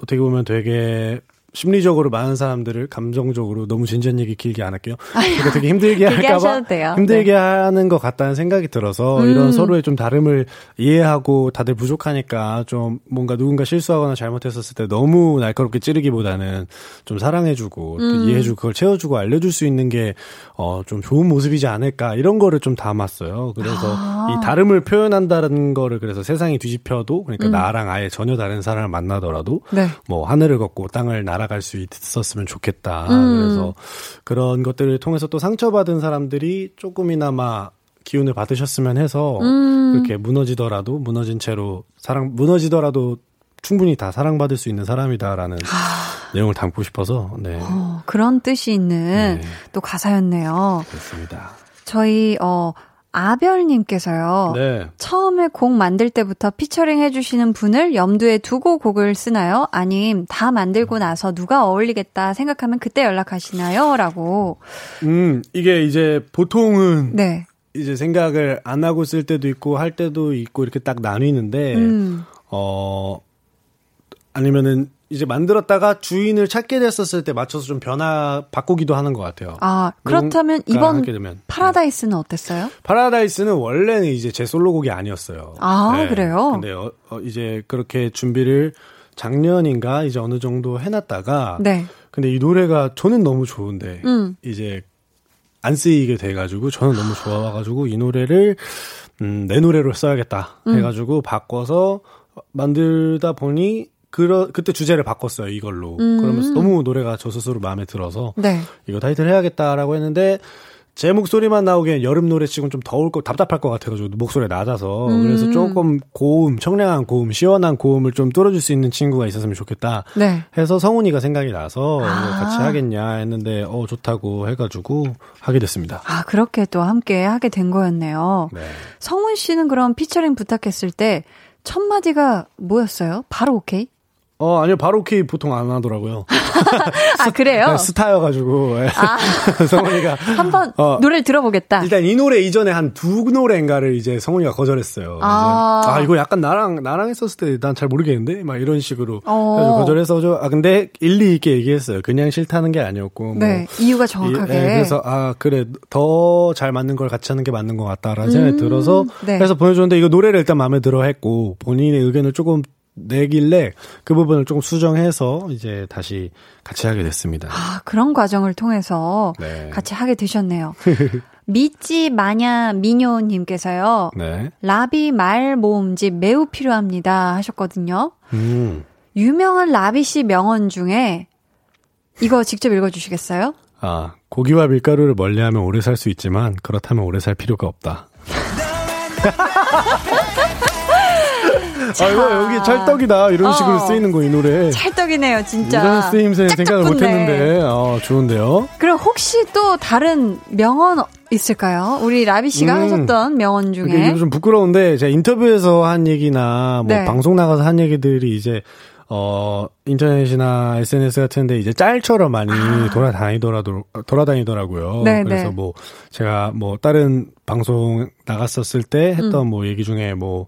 어떻게 보면 되게 심리적으로 많은 사람들을 감정적으로 너무 진지한 얘기 길게 안 할게요. 그러니까 되게 힘들게 할까봐. 힘들게 하는 것 같다는 생각이 들어서 음. 이런 서로의 좀 다름을 이해하고 다들 부족하니까 좀 뭔가 누군가 실수하거나 잘못했었을 때 너무 날카롭게 찌르기보다는 좀 사랑해주고 또 음. 이해해주고 그걸 채워주고 알려줄 수 있는 게 어 좀 좋은 모습이지 않을까 이런 거를 좀 담았어요. 그래서 아. 이 다름을 표현한다는 거를 그래서 세상이 뒤집혀도 그러니까 음. 나랑 아예 전혀 다른 사람을 만나더라도 네. 뭐 하늘을 걷고 땅을 날아갈 수 있었으면 좋겠다. 음. 그래서 그런 것들을 통해서 또 상처받은 사람들이 조금이나마 기운을 받으셨으면 해서 음. 그렇게 무너지더라도 무너진 채로 사랑 무너지더라도 충분히 다 사랑받을 수 있는 사람이다라는 내용을 담고 싶어서 네 어, 그런 뜻이 있는 네. 또 가사였네요. 그렇습니다. 저희, 어, 아별님께서요. 네. 처음에 곡 만들 때부터 피처링 해주시는 분을 염두에 두고 곡을 쓰나요? 아님 다 만들고 나서 누가 어울리겠다 생각하면 그때 연락하시나요? 라고. 음 이게 이제 보통은 네. 이제 생각을 안 하고 쓸 때도 있고 할 때도 있고 이렇게 딱 나뉘는데 음. 어 아니면은 이제 만들었다가 주인을 찾게 됐었을 때 맞춰서 좀 변화 바꾸기도 하는 것 같아요. 아, 그렇다면 이번. 파라다이스는 어땠어요? 파라다이스는 원래는 이제 제 솔로곡이 아니었어요. 네. 아, 그래요? 근데 어, 어, 이제 그렇게 준비를 작년인가 이제 어느 정도 해놨다가 네. 근데 이 노래가 저는 너무 좋은데 음. 이제 안 쓰이게 돼가지고 저는 너무 좋아가지고 이 노래를 음, 내 노래로 써야겠다 음. 해가지고 바꿔서 만들다 보니 그러, 그때 주제를 바꿨어요 이걸로 음. 그러면서 너무 노래가 저 스스로 마음에 들어서 네. 이거 타이틀 해야겠다라고 했는데 제 목소리만 나오기엔 여름 노래 치곤 좀 더울 거 답답할 것 같아가지고 목소리 낮아서 음. 그래서 조금 고음 청량한 고음 시원한 고음을 좀 뚫어줄 수 있는 친구가 있었으면 좋겠다 네. 해서 성훈이가 생각이 나서 아. 같이 하겠냐 했는데 어 좋다고 해가지고 하게 됐습니다. 아, 그렇게 또 함께 하게 된 거였네요. 네. 성훈 씨는 그럼 피처링 부탁했을 때 첫 마디가 뭐였어요? 바로 오케이? 어 아니요 바로 오케이 보통 안 하더라고요. 아, 그래요? 네, 스타여가지고 성훈이가 한번 어, 노래를 들어보겠다. 일단 이 노래 이전에 한 두 노래인가를 이제 성훈이가 거절했어요. 아. 아, 아 이거 약간 나랑 나랑 했었을 때 난 잘 모르겠는데 막 이런 식으로 어. 거절해서 저, 아 근데 일리 있게 얘기했어요. 그냥 싫다는 게 아니었고 네, 뭐 이유가 이- 정확하게. 예, 그래서 아 그래 더 잘 맞는 걸 같이 하는 게 맞는 것 같다라는 생각이 들어서 네. 그래서 보내줬는데 이거 노래를 일단 마음에 들어 했고 본인의 의견을 조금 내길래 그 부분을 조금 수정해서 이제 다시 같이 하게 됐습니다. 아, 그런 과정을 통해서 네. 같이 하게 되셨네요. 미찌 마냐 미녀님께서요. 네. 라비 말 모음집 매우 필요합니다 하셨거든요. 음. 유명한 라비 씨 명언 중에 이거 직접 읽어주시겠어요? 아 고기와 밀가루를 멀리하면 오래 살 수 있지만 그렇다면 오래 살 필요가 없다. 아 이거 여기 찰떡이다 이런 어. 식으로 쓰이는 거 이 노래. 찰떡이네요, 진짜. 이런 쓰임새는 생각을 짝짝 붙네. 못했는데 어, 좋은데요. 그럼 혹시 또 다른 명언 있을까요? 우리 라비 씨가 음. 하셨던 명언 이게 중에. 좀 부끄러운데 제가 인터뷰에서 한 얘기나 뭐 네. 방송 나가서 한 얘기들이 이제 어 인터넷이나 SNS 같은데 이제 짤처럼 많이 돌아다니더라도 돌아다니더라고요. 네, 그래서 네. 뭐 제가 뭐 다른 방송 나갔었을 때 했던 뭐 얘기 중에 뭐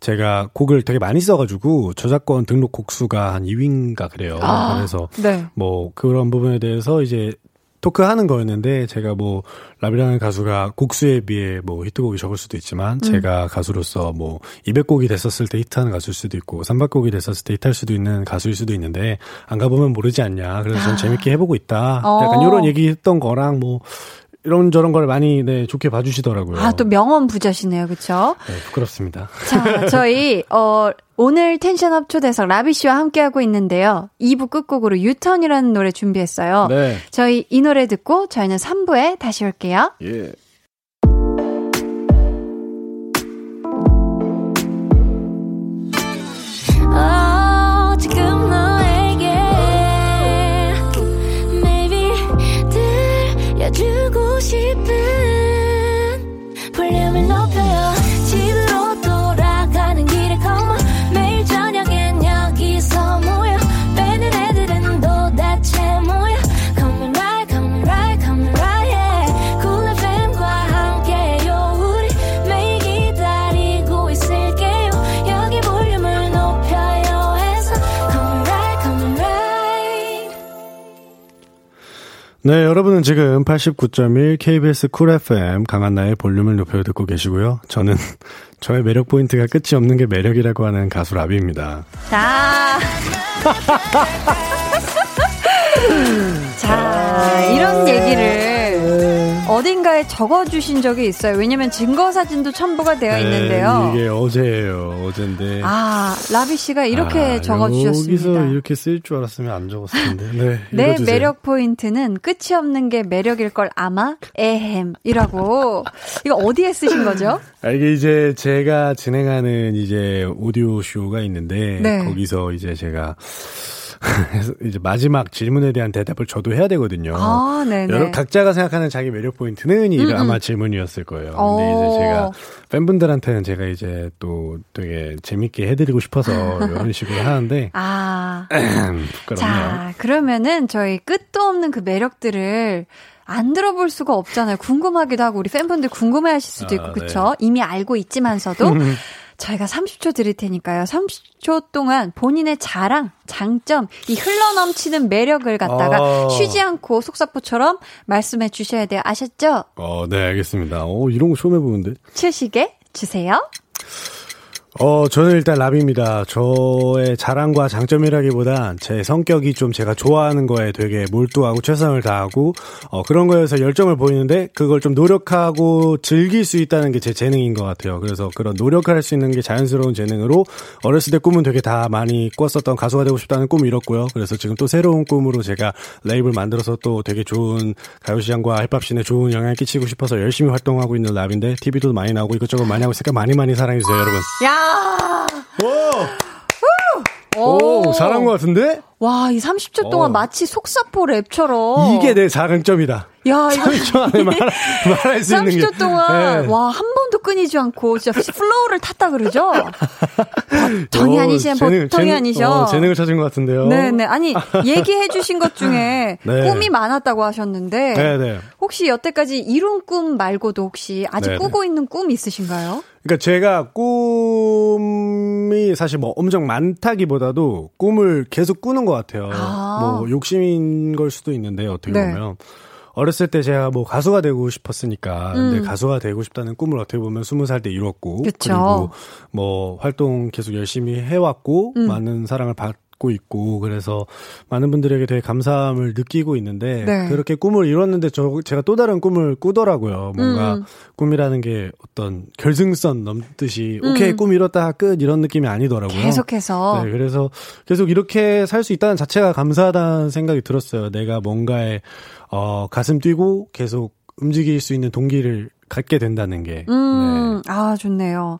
제가 곡을 되게 많이 써가지고 저작권 등록 곡수가 한 2위인가 그래요. 아. 그래서 네. 뭐 그런 부분에 대해서 이제 토크하는 거였는데 제가 뭐 라비라는 가수가 곡수에 비해 뭐 히트곡이 적을 수도 있지만 음. 제가 가수로서 뭐 200곡이 됐었을 때 히트하는 가수일 수도 있고 300곡이 됐었을 때 히트할 수도 있는 가수일 수도 있는데 안 가보면 모르지 않냐. 그래서 전 재밌게 해보고 있다. 어. 약간 이런 얘기했던 거랑 뭐 이런저런 걸 많이 네, 좋게 봐주시더라고요. 아, 또 명언 부자시네요. 그쵸? 네, 부끄럽습니다. 자, 저희, 어, 오늘 텐션업 초대석 라비 씨와 함께하고 있는데요. 2부 끝곡으로 유턴이라는 노래 준비했어요. 네. 저희 이 노래 듣고 저희는 3부에 다시 올게요. 예. 들려 네, 여러분은 지금 89.1 KBS 쿨 FM 강한나의 볼륨을 높여 듣고 계시고요. 저는 저의 매력 포인트가 끝이 없는 게 매력이라고 하는 가수 라비입니다. 자. 자, 이런 얘기를 어딘가에 적어주신 적이 있어요. 왜냐면 증거 사진도 첨부가 되어 있는데요. 네, 이게 어제예요. 어젠데. 아, 라비 씨가 이렇게 아, 적어주셨습니다. 여기서 이렇게 쓸줄 알았으면 안 적었을 텐데. 네, 내. 매력 포인트는 끝이 없는 게 매력일 걸 아마 에헴이라고 이거 어디에 쓰신 거죠? 아, 이게 이제 제가 진행하는 이제 오디오 쇼가 있는데 네. 거기서 이제 제가 이제 마지막 질문에 대한 대답을 저도 해야 되거든요. 아, 네네. 여러 각자가 생각하는 자기 매력 포인트는 이 아마 질문이었을 거예요. 근데 오. 이제 제가 팬분들한테는 제가 이제 또 되게 재밌게 해드리고 싶어서 이런 식으로 하는데 아, 부끄럽네요. 자 그러면은 저희 끝도 없는 그 매력들을 안 들어볼 수가 없잖아요. 궁금하기도 하고 우리 팬분들 궁금해하실 수도 있고 아, 그쵸? 이미 알고 있지만서도 저희가 30초 드릴 테니까요. 30초 동안 본인의 자랑, 장점, 이 흘러넘치는 매력을 갖다가 아. 쉬지 않고 속사포처럼 말씀해 주셔야 돼요. 아셨죠? 어, 네, 알겠습니다. 어, 이런 거 처음 해보는데. 칠시계 주세요. 어, 저는 일단 랍입니다. 저의 자랑과 장점이라기보단 제 성격이 좀 제가 좋아하는 거에 되게 몰두하고 최선을 다하고, 어, 그런 거에서 열정을 보이는데, 그걸 좀 노력하고 즐길 수 있다는 게 제 재능인 것 같아요. 그래서 그런 노력할 수 있는 게 자연스러운 재능으로, 어렸을 때 꿈은 되게 다 많이 꿨었던 가수가 되고 싶다는 꿈을 이뤘고요. 그래서 지금 또 새로운 꿈으로 제가 레이블 만들어서 또 되게 좋은 가요시장과 힙합씬에 좋은 영향을 끼치고 싶어서 열심히 활동하고 있는 랍인데, TV도 많이 나오고 이것저것 많이 하고 있으니까 많이 많이 사랑해주세요, 여러분. 야! 오, 오 잘한 것 같은데? 와, 이 30초 동안 어. 마치 속사포 랩처럼. 이게 내 자랑점이다. 야, 이거 30초 안에 말, 말할 수 있는 게. 30초 동안 네. 와, 한 번도 끊이지 않고 진짜 flow를 탔다 그러죠? 보통이 어, 아니시면 보통이 아니셔. 어, 재능을 찾은 것 같은데요. 네, 네. 아니, 얘기해 주신 것 중에 네. 꿈이 많았다고 하셨는데 네, 네. 혹시 여태까지 이룬 꿈 말고도 혹시 아직 네, 꾸고 있는 꿈 있으신가요? 그러니까 제가 꿈이 사실 뭐 엄청 많다기보다도 꿈을 계속 꾸는 것 같아요. 아. 뭐 욕심인 걸 수도 있는데 어떻게 네. 보면 어렸을 때 제가 뭐 가수가 되고 싶었으니까 근데 음. 가수가 되고 싶다는 꿈을 어떻게 보면 스무 살 때 이뤘고 그쵸. 그리고 뭐 활동 계속 열심히 해왔고 음. 많은 사랑을 받고 있고 그래서 많은 분들에게 되게 감사함을 느끼고 있는데 네. 그렇게 꿈을 이뤘는데 저 제가 또 다른 꿈을 꾸더라고요. 뭔가 음. 꿈이라는 게 어떤 결승선 넘듯이 오케이 꿈 이뤘다 끝 이런 느낌이 아니더라고요. 음. 계속해서 네, 그래서 계속 이렇게 살 수 있다는 자체가 감사하다는 생각이 들었어요. 내가 뭔가에 어 가슴 뛰고 계속 움직일 수 있는 동기를 갖게 된다는 게. 음, 아, 좋네요.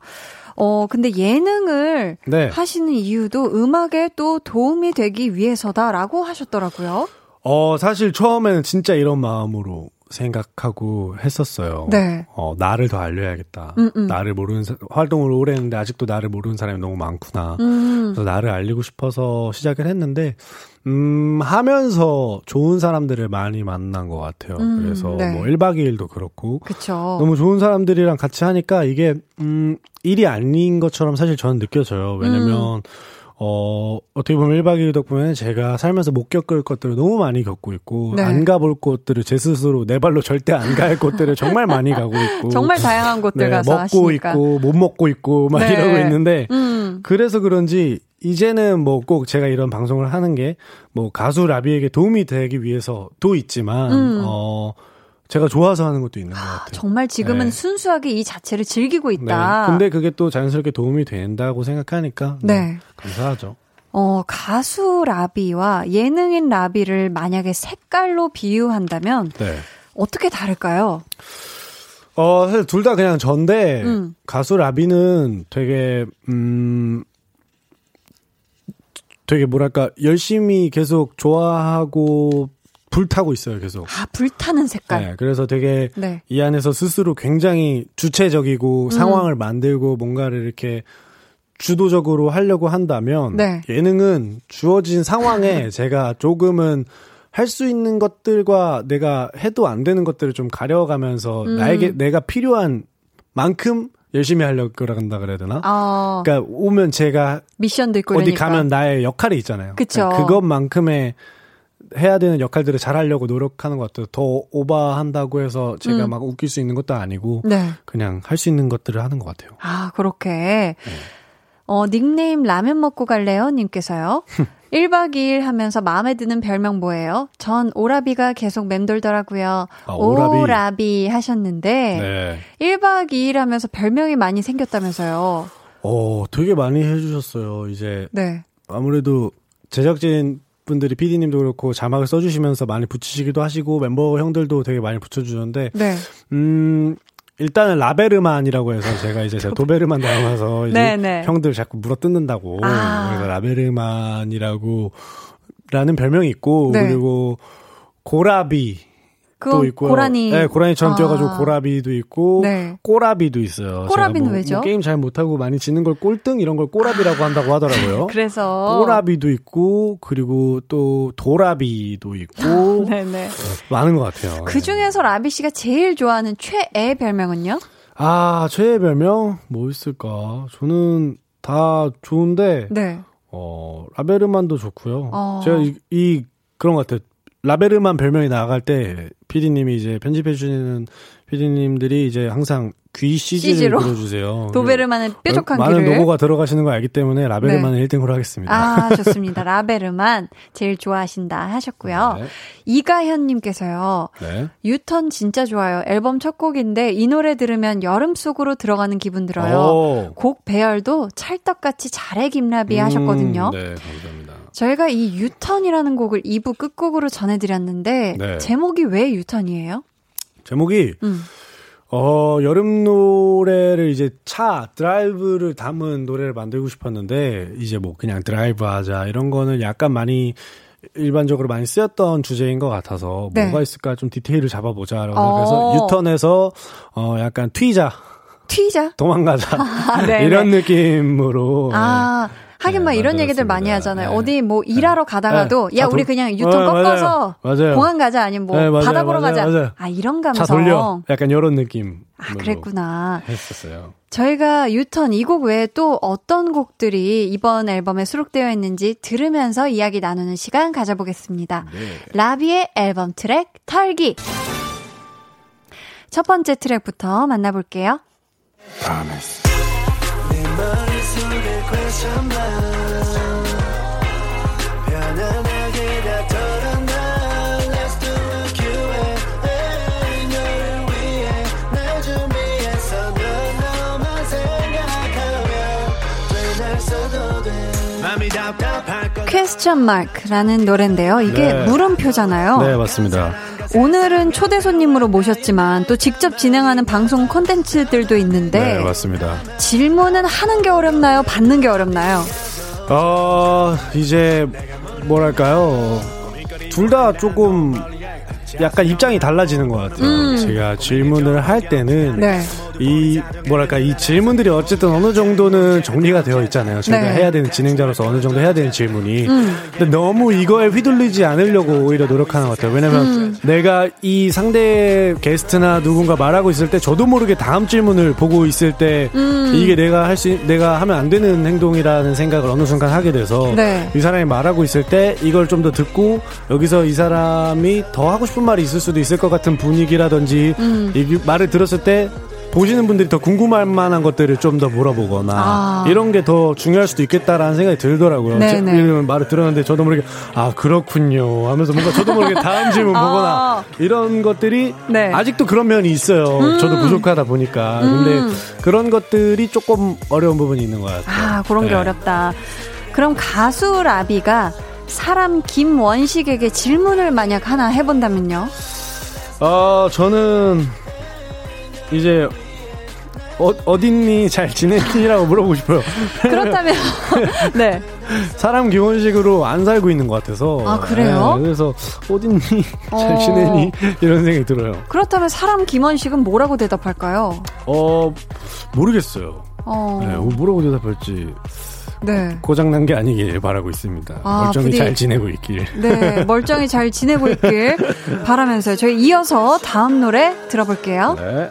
어, 근데 예능을 네. 네. 하시는 이유도 음악에 또 도움이 되기 위해서다라고 하셨더라고요. 어 사실 처음에는 진짜 이런 마음으로 생각하고 했었어요. 네. 어 나를 더 알려야겠다. 음, 음. 나를 모르는 사- 활동을 오래 했는데 아직도 나를 모르는 사람이 너무 많구나. 음, 그래서 나를 알리고 싶어서 시작을 했는데, 음, 하면서 좋은 사람들을 많이 만난 것 같아요. 음, 그래서 네. 뭐 1박 2일도 그렇고, 그쵸. 너무 좋은 사람들이랑 같이 하니까 이게, 음, 일이 아닌 것처럼 사실 저는 느껴져요. 왜냐면, 음. 어, 어떻게 보면 1박 2일 덕분에 제가 살면서 못 겪을 것들을 너무 많이 겪고 있고, 네. 안 가볼 곳들을 제 스스로 내 발로 절대 안 갈 곳들을 정말 많이 가고 있고, 정말 다양한 곳들 네, 가서 먹고 하시니까. 있고, 못 먹고 있고, 막 네. 이러고 있는데, 음, 그래서 그런지 이제는 뭐 꼭 제가 이런 방송을 하는 게 뭐 가수 라비에게 도움이 되기 위해서도 있지만 음. 어 제가 좋아서 하는 것도 있는 것 같아요. 정말 지금은 네. 순수하게 이 자체를 즐기고 네. 있다. 근데 그게 또 자연스럽게 도움이 된다고 생각하니까 네. 감사하죠. 어, 가수 라비와 예능인 라비를 만약에 색깔로 비유한다면 네. 어떻게 다를까요? 어, 사실 둘 다 그냥 전데 음. 가수 라비는 되게 음 되게 뭐랄까 열심히 계속 좋아하고 불타고 있어요, 계속. 아, 불타는 색깔. 네, 그래서 되게 네. 이 안에서 스스로 굉장히 주체적이고 음. 상황을 만들고 뭔가를 이렇게 주도적으로 하려고 한다면 네. 예능은 주어진 상황에 제가 조금은 할 수 있는 것들과 내가 해도 안 되는 것들을 좀 가려가면서 음. 나에게 내가 필요한 만큼 열심히 하려고 한다 그래야 되나? 어, 그러니까 오면 제가 미션도 있고 어디 그러니까. 가면 나의 역할이 있잖아요. 그쵸. 그러니까 그것만큼의 해야 되는 역할들을 잘 하려고 노력하는 것 같아요. 더 오버한다고 해서 제가 음. 막 웃길 수 있는 것도 아니고 네. 그냥 할 수 있는 것들을 하는 것 같아요. 아, 그렇게. 어, 닉네임 라면 먹고 갈래요? 님께서요. 1박 2일 하면서 마음에 드는 별명 뭐예요? 전 오라비가 계속 맴돌더라고요. 아, 오라비. 오라비 하셨는데, 네. 1박 2일 하면서 별명이 많이 생겼다면서요. 어, 되게 많이 해주셨어요. 이제 네. 아무래도 제작진 분들이 PD님도 그렇고 자막을 써주시면서 많이 붙이시기도 하시고 멤버 형들도 되게 많이 붙여주는데 네. 음 일단은 라베르만이라고 해서 제가 이제 제가 도베르만 닮아서 이제 네, 네. 형들 자꾸 물어 뜯는다고 아. 그래서 라베르만이라고 라는 별명이 있고 네. 그리고 고라비 그 또 있고요. 고라니. 네, 고라니처럼 아. 뛰어가지고 고라비도 있고 네. 꼬라비도 있어요. 꼬라비는 뭐, 왜죠? 뭐 게임 잘 못하고 많이 지는 걸 꼴등 이런 걸 꼬라비라고 한다고 하더라고요. 그래서. 꼬라비도 있고 그리고 또 도라비도 있고 네네. 많은 것 같아요. 그 중에서 라비 씨가 제일 좋아하는 최애 별명은요? 아 최애 별명 뭐 있을까? 저는 다 좋은데 네. 어 라베르만도 좋고요. 어. 제가 이, 이 그런 것 같아요. 라베르만 별명이 나갈 때 PD님이 이제 편집해 주시는 PD님들이 이제 항상 귀 CG를? 그려주세요. 도베르만의 뾰족한 많은 귀를. 로고가 들어가시는 걸 알기 때문에 라베르만은 1등으로 하겠습니다. 아, 좋습니다. 라베르만 제일 좋아하신다 하셨고요. 네. 이가현님께서요. 네. 유턴 진짜 좋아요. 앨범 첫 곡인데 이 노래 들으면 여름 속으로 들어가는 기분 들어요. 오. 곡 배열도 찰떡같이 잘해 김라비 하셨거든요. 음, 네, 감사합니다. 저희가 이 유턴이라는 곡을 2부 끝곡으로 전해드렸는데 네. 제목이 왜 유턴이에요? 제목이 음. 어, 여름 노래를 이제 차, 드라이브를 담은 노래를 만들고 싶었는데, 이제 뭐 그냥 드라이브 하자, 이런 거는 약간 많이, 일반적으로 많이 쓰였던 주제인 것 같아서, 네. 뭐가 있을까 좀 디테일을 잡아보자. 라고 어. 그래서 유턴에서, 어, 약간 튀자, 튀자? 도망가자. 네네. 이런 느낌으로. 아, 하긴 네, 막 이런 얘기들. 많이 하잖아요. 네. 어디 뭐 일하러 가다가도 네. 야차 우리 돌- 그냥 유턴 네, 맞아요. 꺾어서 맞아요. 공항 가자 아니면 뭐 네, 맞아요. 바다 보러 맞아요. 가자. 맞아요. 아 이런 차 감성. 돌려. 약간 이런 느낌. 아 그랬구나. 했었어요. 저희가 유턴 이 곡 외에 또 어떤 곡들이 이번 앨범에 수록되어 있는지 들으면서 이야기 나누는 시간 가져보겠습니다. 네. 라비의 앨범 트랙 털기. 첫 번째 트랙부터 만나볼게요. 퀘스천 마크라는 노래인데요. 이게 네. 물음표잖아요. 네, 맞습니다. 오늘은 초대 손님으로 모셨지만 또 직접 진행하는 방송 콘텐츠들도 있는데 네, 맞습니다. 질문은 하는 게 어렵나요? 받는 게 어렵나요? 어, 이제, 뭐랄까요. 둘 다 조금 약간 입장이 달라지는 것 같아요. 제가 질문을 할 때는 음. 네. 이 뭐랄까 이 질문들이 어쨌든 어느 정도는 정리가 되어 있잖아요. 제가 네. 해야 되는 진행자로서 어느 정도 해야 되는 질문이. 근데 너무 이거에 휘둘리지 않으려고 오히려 노력하는 것 같아요. 왜냐면 내가 이 상대 게스트나 누군가 말하고 있을 때 저도 모르게 다음 질문을 보고 있을 때 이게 내가 할 수 내가 하면 안 되는 행동이라는 생각을 어느 순간 하게 돼서 네. 이 사람이 말하고 있을 때 이걸 좀 더 듣고 여기서 이 사람이 더 하고 싶은 말이 있을 수도 있을 것 같은 분위기라든지 이 말을 들었을 때 보시는 분들이 더 궁금할 만한 것들을 좀 더 물어보거나 아. 이런 게 더 중요할 수도 있겠다라는 생각이 들더라고요. 네, 제- 네. 이런 말을 들었는데 저도 모르게 아 그렇군요 하면서 뭔가 저도 모르게 다음 질문 아. 보거나 이런 것들이 네. 음. 아직도 그런 면이 있어요. 저도 부족하다 보니까 근데 그런 것들이 조금 어려운 부분이 있는 것 같아요. 아, 그런 게 네. 어렵다. 그럼 가수 라비가 사람 김원식에게 질문을 만약 하나 해본다면요? 어, 저는 이제 어, 어딨니 잘 지냈니라고 물어보고 싶어요. 그렇다면, 네. 사람 기본식으로 안 살고 있는 것 같아서. 아, 그래요? 네, 그래서 어딨니 잘 어. 지내니 이런 생각이 들어요. 그렇다면 사람 김원식은 뭐라고 대답할까요? 어 모르겠어요. 어, 네, 뭐라고 대답할지 네. 고장 난 게 아니길 바라고 있습니다. 아, 멀쩡히 부디- 잘 지내고 있길. 네, 멀쩡히 잘 지내고 있길 바라면서요. 저희 이어서 다음 노래 들어볼게요. 네.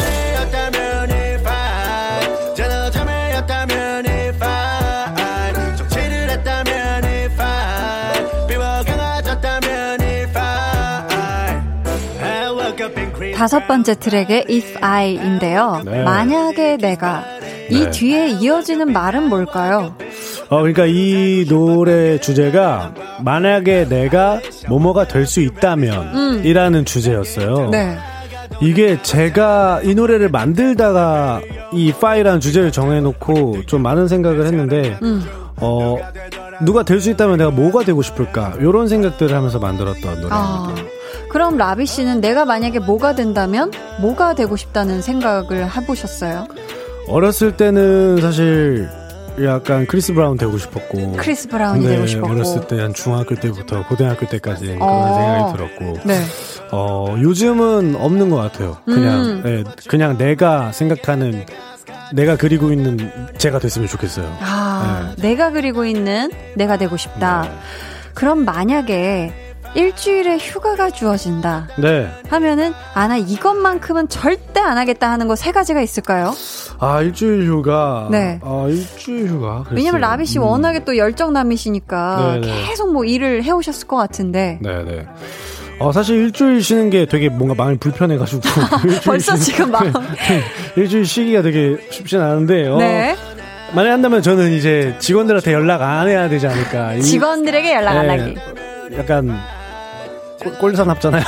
다섯 번째 트랙의 If I인데요. 네. 만약에 내가 이 네. 뒤에 이어지는 말은 뭘까요? 어, 그러니까 이 노래 주제가 만약에 내가 뭐뭐가 될 수 있다면 이라는 주제였어요. 음. 네. 이게 제가 이 노래를 만들다가 이 파이라는 주제를 정해놓고 좀 많은 생각을 했는데 음. 어 누가 될 수 있다면 내가 뭐가 되고 싶을까 이런 생각들을 하면서 만들었던 노래입니다. 아, 그럼 라비 씨는 내가 만약에 뭐가 된다면 뭐가 되고 싶다는 생각을 해보셨어요? 어렸을 때는 사실 약간 크리스 브라운 되고 싶었고 크리스 브라운이 근데 되고 싶었고. 어렸을 때 한 중학교 때부터 고등학교 때까지 그런 어. 생각이 들었고 네. 어, 요즘은 없는 것 같아요. 그냥, 음. 예, 그냥 내가 생각하는, 내가 그리고 있는 제가 됐으면 좋겠어요. 아, 내가 그리고 있는 내가 되고 싶다. 네. 그럼 만약에 일주일에 휴가가 주어진다. 네. 하면은 아나 이것만큼은 절대 안 하겠다 하는 거 세 가지가 있을까요? 아, 일주일 휴가. 네. 아, 일주일 휴가. 글쎄요. 왜냐면 라비 씨 음. 워낙에 또 열정남이시니까 네네. 계속 뭐 일을 해오셨을 것 같은데 네네. 어, 사실 일주일 쉬는 게 되게 뭔가 마음이 불편해가지고. 벌써 지금 마음 일주일 쉬기가 되게 쉽진 않은데. 어, 네 만약 한다면 저는 이제 직원들한테 연락 안 해야 되지 않을까. 이- 직원들에게 연락 안 네, 하기 약간 꼴- 꼴사납잖아요.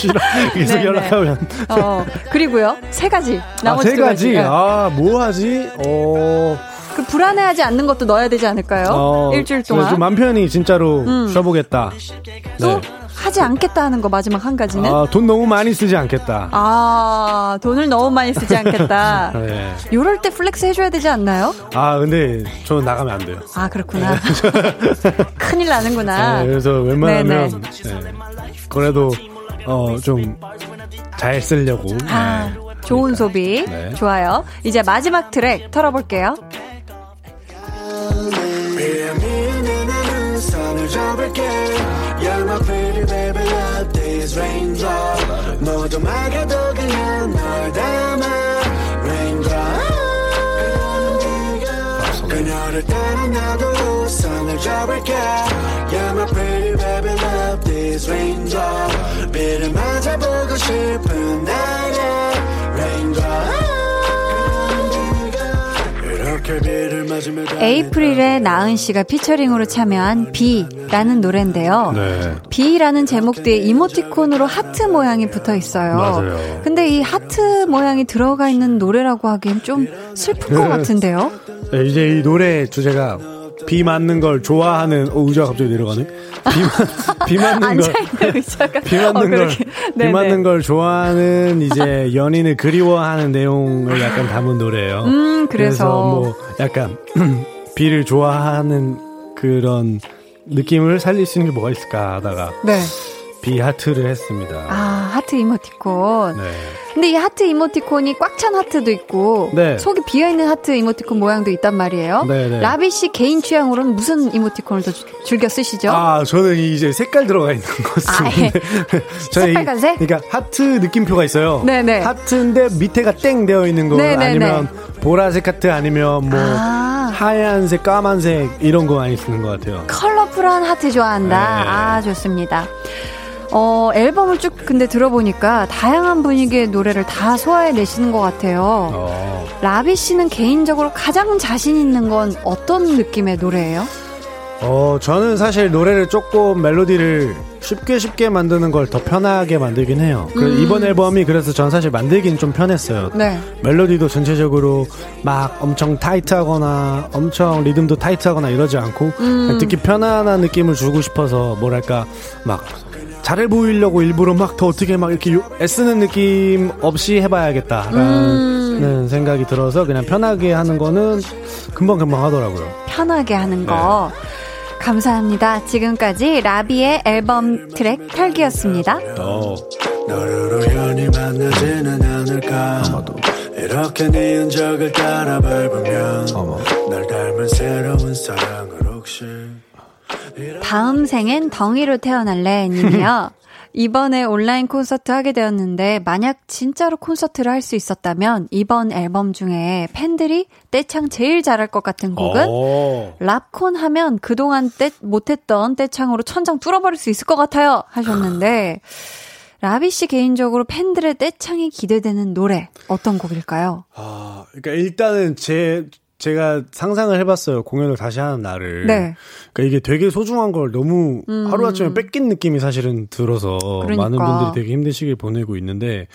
싫어. 계속 네, 네. 연락하면. 어 그리고요 세 가지 아, 나머지 세두 가지, 가지. 네. 아, 뭐 하지? 어, 그 불안해하지 않는 것도 넣어야 되지 않을까요? 어, 일주일 동안 좀 맘 편히 진짜로 음. 쉬어보겠다. 또 네. 하지 않겠다 하는 거 마지막 한 가지는 아, 돈 너무 많이 쓰지 않겠다. 아 돈을 너무 많이 쓰지 않겠다. 네. 요럴 때 flex 해줘야 되지 않나요? 아, 근데 저는 나가면 안 돼요. 아 그렇구나. 큰일 나는구나. 네, 그래서 웬만하면 네네. 네. 그래도 어, 좀 잘 쓰려고. 아, 네. 좋은 소비. 네. 좋아요. 이제 마지막 트랙 털어볼게요. 접을게 these raindrop 모두 막아도 그냥 널 담아 Raindrop 그녀를 따라 나도 선을 접을게 You're my pretty baby love these raindrop 비를 맞아보고 싶은 나의 Raindrop 이렇게 비를 에이프릴의 나은 씨가 피처링으로 참여한 비라는 노래인데요. 네. 비라는 제목 뒤에 이모티콘으로 하트 모양이 붙어 있어요. 맞아요. 근데 이 하트 모양이 들어가 있는 노래라고 하기엔 좀 슬픈 것 같은데요. 네, 이제 이 노래 주제가 비 맞는 걸 좋아하는 어 의자가 갑자기 내려가네. 비, 맞- 비 맞는 걸. 비 맞는 어, 걸. 비. 맞는 걸 좋아하는 이제 연인을 그리워하는 내용을 약간 담은 노래예요. 음, 그래서. 뭐 약간 비를 좋아하는 그런 느낌을 살릴 수 있는 게 뭐가 있을까 하다가 네. 비 하트를 했습니다. 아, 하트 이모티콘. 네. 근데 이 하트 이모티콘이 꽉 찬 하트도 있고 네. 속이 비어 있는 하트 이모티콘 모양도 있단 말이에요. 네, 네. 라비 씨 개인 취향으로는 무슨 이모티콘을 더 주- 즐겨 쓰시죠? 아, 저는 이제 색깔 들어가 있는 거 아, 쓰는데. 저는 이- 새빨간색? 그러니까 하트 느낌표가 있어요. 네네. 하트인데 밑에가 땡 되어 있는 거 네네네. 아니면 보라색 하트 아니면 뭐 아. 하얀색, 까만색 이런 거 많이 쓰는 것 같아요. 컬러풀한 하트 좋아한다. 네. 아, 좋습니다. 어, 앨범을 쭉 근데 들어보니까 다양한 분위기의 노래를 다 소화해 내시는 것 같아요. 어. 라비 씨는 개인적으로 가장 자신 있는 건 어떤 느낌의 노래예요? 어, 저는 사실 노래를 조금 멜로디를 쉽게 쉽게 만드는 걸 더 편하게 만들긴 해요. 그 음. 이번 앨범이 그래서 전 사실 만들기는 좀 편했어요. 네. 멜로디도 전체적으로 막 엄청 타이트하거나 엄청 리듬도 타이트하거나 이러지 않고 음. 듣기 편안한 느낌을 주고 싶어서 뭐랄까 막 잘해 보이려고 일부러 막 더 어떻게 막 이렇게 요- 애쓰는 느낌 없이 해봐야겠다라는 음. 생각이 들어서 그냥 편하게 하는 거는 금방 금방 하더라고요. 편하게 하는 거. 감사합니다. 지금까지 라비의 앨범 트랙 털기였습니다. 어. 너를 우연히 만나지는 않을까 이렇게 네 흔적을 따라 밟으면 널 닮은 새로운 사랑을 혹시 다음 생엔 덩이로 태어날래 님이요. 이번에 온라인 콘서트 하게 되었는데 만약 진짜로 콘서트를 할 수 있었다면 이번 앨범 중에 팬들이 떼창 제일 잘할 것 같은 곡은 어. 랍콘 하면 그동안 떼, 못했던 떼창으로 천장 뚫어버릴 수 있을 것 같아요 하셨는데 라비 씨 개인적으로 팬들의 떼창이 기대되는 노래 어떤 곡일까요? 아, 그러니까 일단은 제 제가 상상을 해봤어요. 공연을 다시 하는 날을. 네. 그러니까 이게 되게 소중한 걸 너무 하루아침에 뺏긴 느낌이 사실은 들어서 그러니까. 많은 분들이 되게 힘든 시기를 보내고 있는데,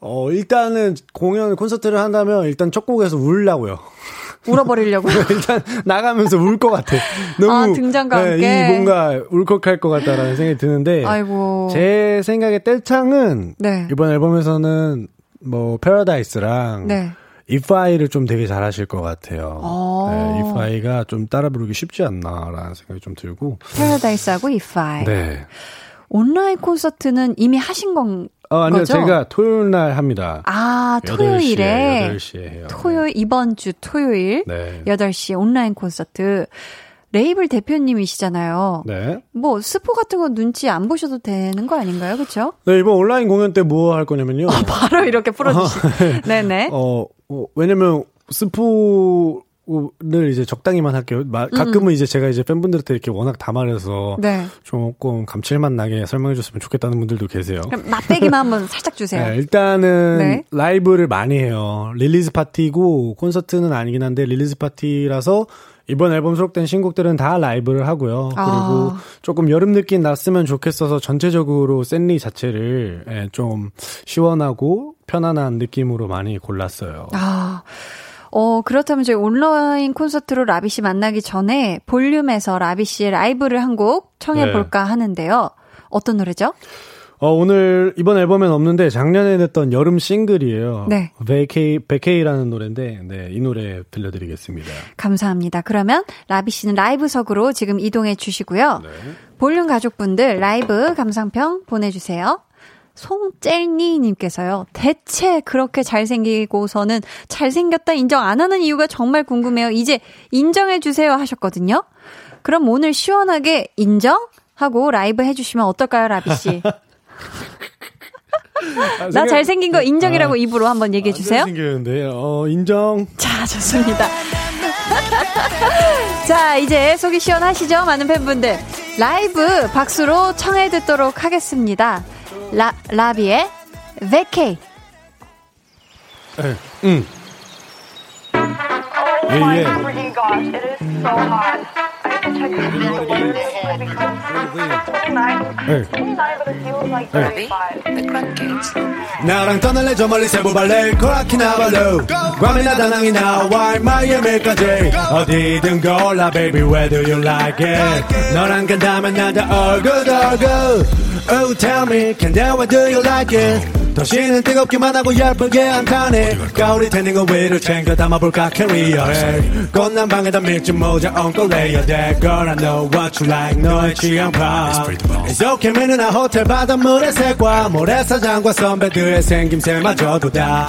어, 일단은 공연, 콘서트를 한다면 일단 첫 곡에서 울라고요. 울어버리려고 일단 나가면서 울 것 같아. 너무. 아, 등장과 네, 함께. 이 뭔가 울컥할 것 같다라는 생각이 드는데, 아이고 제 생각에 뗄창은 네. 이번 앨범에서는 뭐, 패러다이스랑 네. 이파이를 좀 되게 잘하실 것 같아요. 어. 네, 이파이가 좀 따라 부르기 쉽지 않나라는 생각이 좀 들고. 패러다이스하고 이파이 네. 온라인 콘서트는 이미 하신 건 어, 아니요, 거죠? 제가 토요일 날 합니다. 아, 8시에, 토요일에 8시에 해요. 토요일 이번 주 토요일 네. 8시에 온라인 콘서트 레이블 대표님이시잖아요. 네. 뭐 스포 같은 거 눈치 안 보셔도 되는 거 아닌가요? 그렇죠? 네, 이번 온라인 공연 때 뭐 할 거냐면요. 바로 이렇게 풀어 주시. 네, 네. 어, 어, 왜냐면 스포 를 이제 적당히만 할게요. 마- 가끔은 이제 제가 이제 팬분들한테 이렇게 워낙 다 말해서 음. 네. 조금 감칠맛 나게 설명해 줬으면 좋겠다는 분들도 계세요. 그럼 맛배기만 한번 살짝 주세요. 네, 일단은 네. 라이브를 많이 해요. release 파티고 콘서트는 아니긴 한데 release 파티라서 이번 앨범 수록된 신곡들은 다 라이브를 하고요. 아. 그리고 조금 여름 느낌 났으면 좋겠어서 전체적으로 셋리 자체를 예, 좀 시원하고 편안한 느낌으로 많이 골랐어요. 아. 어, 그렇다면 저희 온라인 콘서트로 라비 씨 만나기 전에 볼륨에서 라비 씨의 라이브를 한 곡 청해 볼까 하는데요. 어떤 노래죠? 어, 오늘 이번 앨범엔 없는데 작년에 냈던 여름 싱글이에요. 네. Vacay, Vacay라는 노래인데 네, 이 노래 들려드리겠습니다. 감사합니다. 그러면 라비 씨는 라이브석으로 지금 이동해 주시고요. 볼륨 가족분들 라이브 감상평 보내 주세요. 송젤니님께서요. 대체 그렇게 잘생기고서는 잘생겼다 인정 안 하는 이유가 정말 궁금해요. 이제 인정해 주세요 하셨거든요. 그럼 오늘 시원하게 인정? 하고 라이브 해주시면 어떨까요, 라비 씨? 나 잘생긴 거 인정이라고 입으로 한번 얘기해 주세요. 생겼는데 어, 인정. 자, 좋습니다. 자, 이제 속이 시원하시죠? 많은 팬분들. 라이브 박수로 청해 듣도록 하겠습니다. 라, 라비의 베케이. 응. 예, 예. freaking gosh, it is so hot. I have to check the weather recently because it's 29. 네. 29, but it feels like 35. 나랑 떠날래 저 멀리 세부 발레 코라키나발루 괌이나 다낭이나 와이 마이애미까지 어디든 골라 baby where do you like it 너랑 간다면 나도 all good all good Oh tell me can that where do you like it 도시는 뜨겁기만 하고 예쁘게 안 타네. 가오리 태닝 오일을 챙겨 담아볼까 캐리어에 꽃남방에다 밀짚 모자 얹고 레이어. 돼 Girl I know what you like. 너의 취향파 It's okay 미는 나 호텔 바닷물의 색과 모래사장과 선배들의 생김새마저도 다.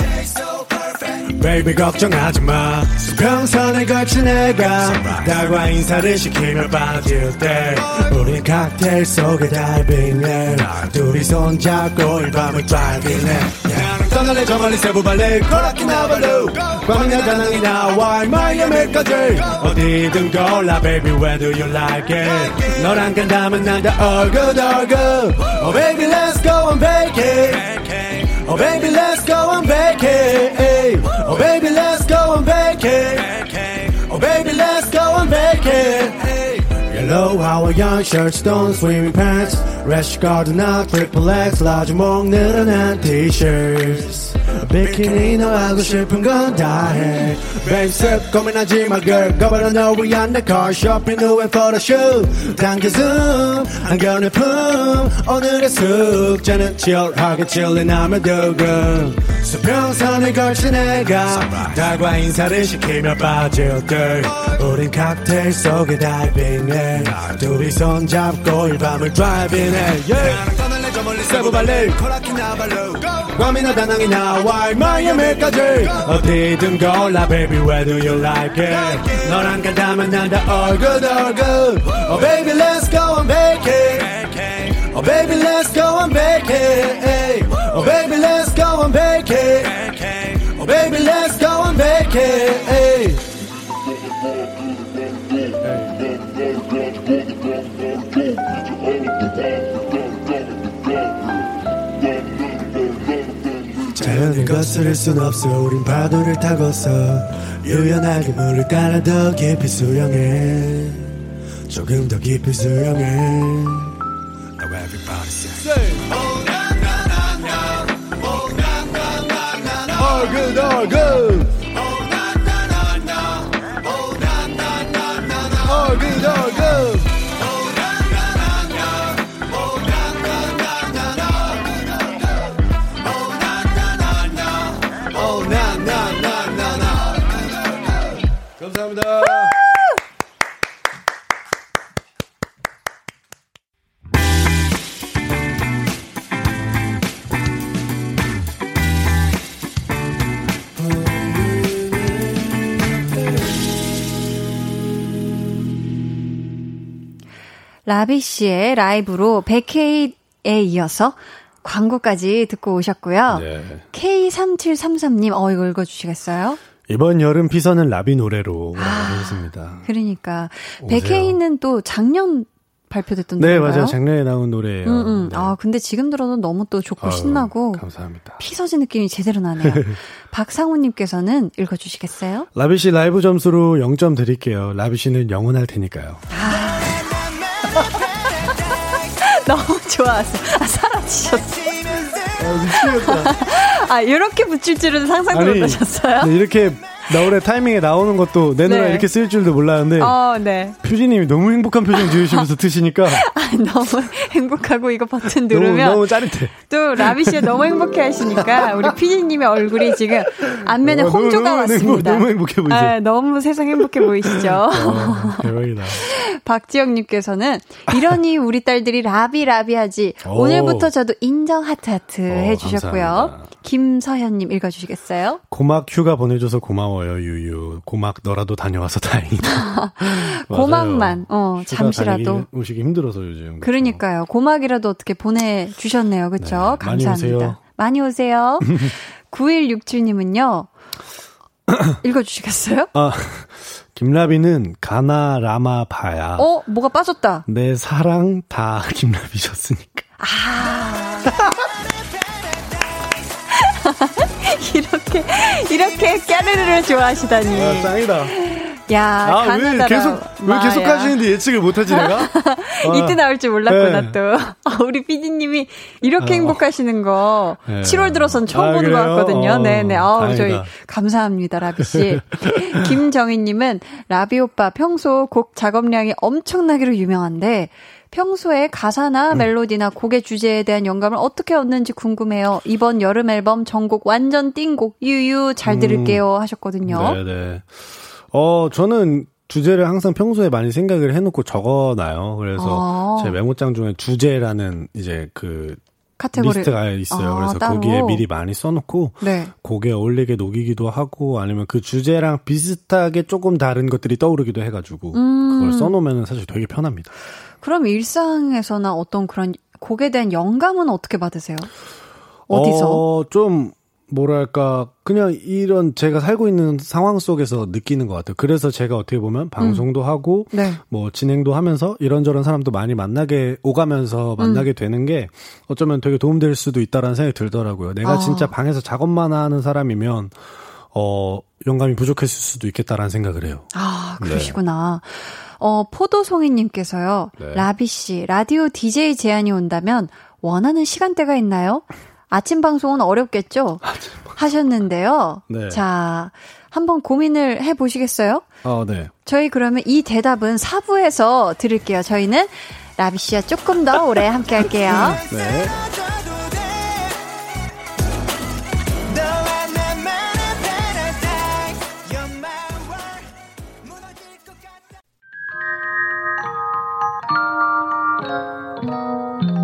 Baby 걱정하지 마. 수평선을 거친 애가 달과 인사를 시키며 빠질 때 우린 칵테일 속에 다이빙해. 둘이 손잡고 이 밤을 드라 이빙해 떠날래 저 멀리 세부 발레 코라키나발루 밤이나 다낭이나 와이 마이애미까지 어디든 골라 baby where do you like it 너랑 간다면 난다 all good all good Oh baby let's go on vacation Oh baby let's go on vacation vacation Yellow Hawaiian shirts, stone swimming pants Rash garden out, triple X large 목 늘어난 t-shirts 비키니 너 하고 싶은 건 다 해. Babe 고민하지 마 girl. 거버려 너 위한 내 car shopping 후에 photoshoot 당겨 zoom 안견의 품. 오늘의 숙제는 치열하게 chilling하며 두근. 수평선을 걸친 애가 달과 인사를 시키며 빠질 때 우린 칵테일 속에 다이빙해. 둘이 손잡고 이 밤을 드라이빙해 yeah. 세부 발레. 코라키나발루 괌이나 다낭이나 와이 마이애미까지 어디든 골라 baby where do you like it 너랑 간다면 난다 all good all good Oh baby let's go on vacation Oh baby let's go on vacation 자연을 거스를 순 없어 우린 파도를 타고서 유연하게 물을 따라 더 깊이 수영해 조금 더 깊이 수영해 Now everybody say All good, all good All 라비 씨의 라이브로 100K에 이어서 광고까지 듣고 오셨고요. 네. K3733님, 어, 이거 읽어주시겠어요? 이번 여름 피서는 라비 노래로 하겠습니다. 그러니까, 오세요. 100K는 또 작년 발표됐던 네, 노래인가요? 맞아요. 작년에 나온 노래예요. 음, 음. 네. 아, 근데 지금 들어도 너무 또 좋고 아유, 신나고 감사합니다. 피서지 느낌이 제대로 나네요. 박상우 님께서는 읽어 주시겠어요? 라비 씨 라이브 점수로 0점 드릴게요. 라비 씨는 영원할 테니까요. 너무 좋아하세요. 아, 사라지셨어. 미치겠다. 아, 이렇게 붙일 줄은 상상도 못하셨어요? 네, 이렇게 나올의 타이밍에 나오는 것도 내 노래 네. 이렇게 쓸 줄도 몰랐는데 어, 네. 표지님이 너무 행복한 표정 지으시면서 트시니까 아, 너무 행복하고 이거 버튼 너무 누르면 너무 짜릿해. 또 라비 씨가 너무 행복해 하시니까 우리 피디님의 얼굴이 지금 안면에 어, 너무, 홍조가 너무 왔습니다. 행복- 너무 행복해 보이세요. 아, 너무 세상 행복해 보이시죠? 어, 대박이다. 박지영님께서는 이러니 우리 딸들이 라비 라비 하지. 오. 오늘부터 저도 인정 하트 하트 어, 해주셨고요. 감사합니다. 김서현님 읽어주시겠어요? 고막 휴가 보내줘서 고마워요 유유. 고막 너라도 다녀와서 다행이다. 고막만, 어, 잠시라도. 오시기 힘들어서 요즘. 그러니까요. 고막이라도 어떻게 보내주셨네요. 그쵸? 네, 많이 감사합니다. 오세요. 많이 오세요. 9167님은요. 읽어주시겠어요? 아 김라비는 가나 라마 바야. 어? 뭐가 빠졌다. 내 사랑 다 김라비셨으니까. 이렇게, 이렇게 까르르를 좋아하시다니. 아, 짱이다. 야, 아, 왜 가나다라 계속, 왜 계속 마야. 하시는데 예측을 못하지, 내가? 아, 이때 나올 줄 몰랐구나, 네. 또. 우리 PD님이 이렇게 행복하시는 거 네. 7월 들어선 처음 아, 보는 것 그래요? 같거든요. 어, 네네. 아, 저희. 감사합니다, 라비 씨. 김정희님은 라비 오빠 평소 곡 작업량이 엄청나기로 유명한데 평소에 가사나 멜로디나 곡의 주제에 대한 영감을 어떻게 얻는지 궁금해요. 이번 여름 앨범 전곡 완전 띵곡 유유 잘 들을게요 하셨거든요. 네네. 어, 저는 주제를 항상 평소에 많이 생각을 해놓고 적어놔요. 그래서 아. 제 메모장 중에 주제라는 이제 그 카테고리 리스트가 있어요. 아, 그래서 따로. 거기에 미리 많이 써놓고 네. 곡에 어울리게 녹이기도 하고 아니면 그 주제랑 비슷하게 조금 다른 것들이 떠오르기도 해가지고 음. 그걸 써놓으면 사실 되게 편합니다. 그럼 일상에서나 어떤 그런 곡에 대한 영감은 어떻게 받으세요? 어디서? 어, 좀 뭐랄까 그냥 이런 제가 살고 있는 상황 속에서 느끼는 것 같아요. 그래서 제가 어떻게 보면 방송도 하고 네. 뭐 진행도 하면서 이런저런 사람도 많이 만나게 오가면서 만나게 되는 게 어쩌면 되게 도움될 수도 있다라는 생각이 들더라고요. 내가 아. 진짜 방에서 작업만 하는 사람이면 어 영감이 부족했을 수도 있겠다라는 생각을 해요. 아, 그러시구나. 어, 포도송이님께서요. 네. 라비 씨, 라디오 DJ 제안이 온다면 원하는 시간대가 있나요? 아침 방송은 어렵겠죠? 하셨는데요. 네. 자, 한번 고민을 해 보시겠어요? 어, 네. 저희 그러면 이 대답은 4부에서 들을게요. 저희는 라비 씨와 조금 더 오래 함께 할게요. 네.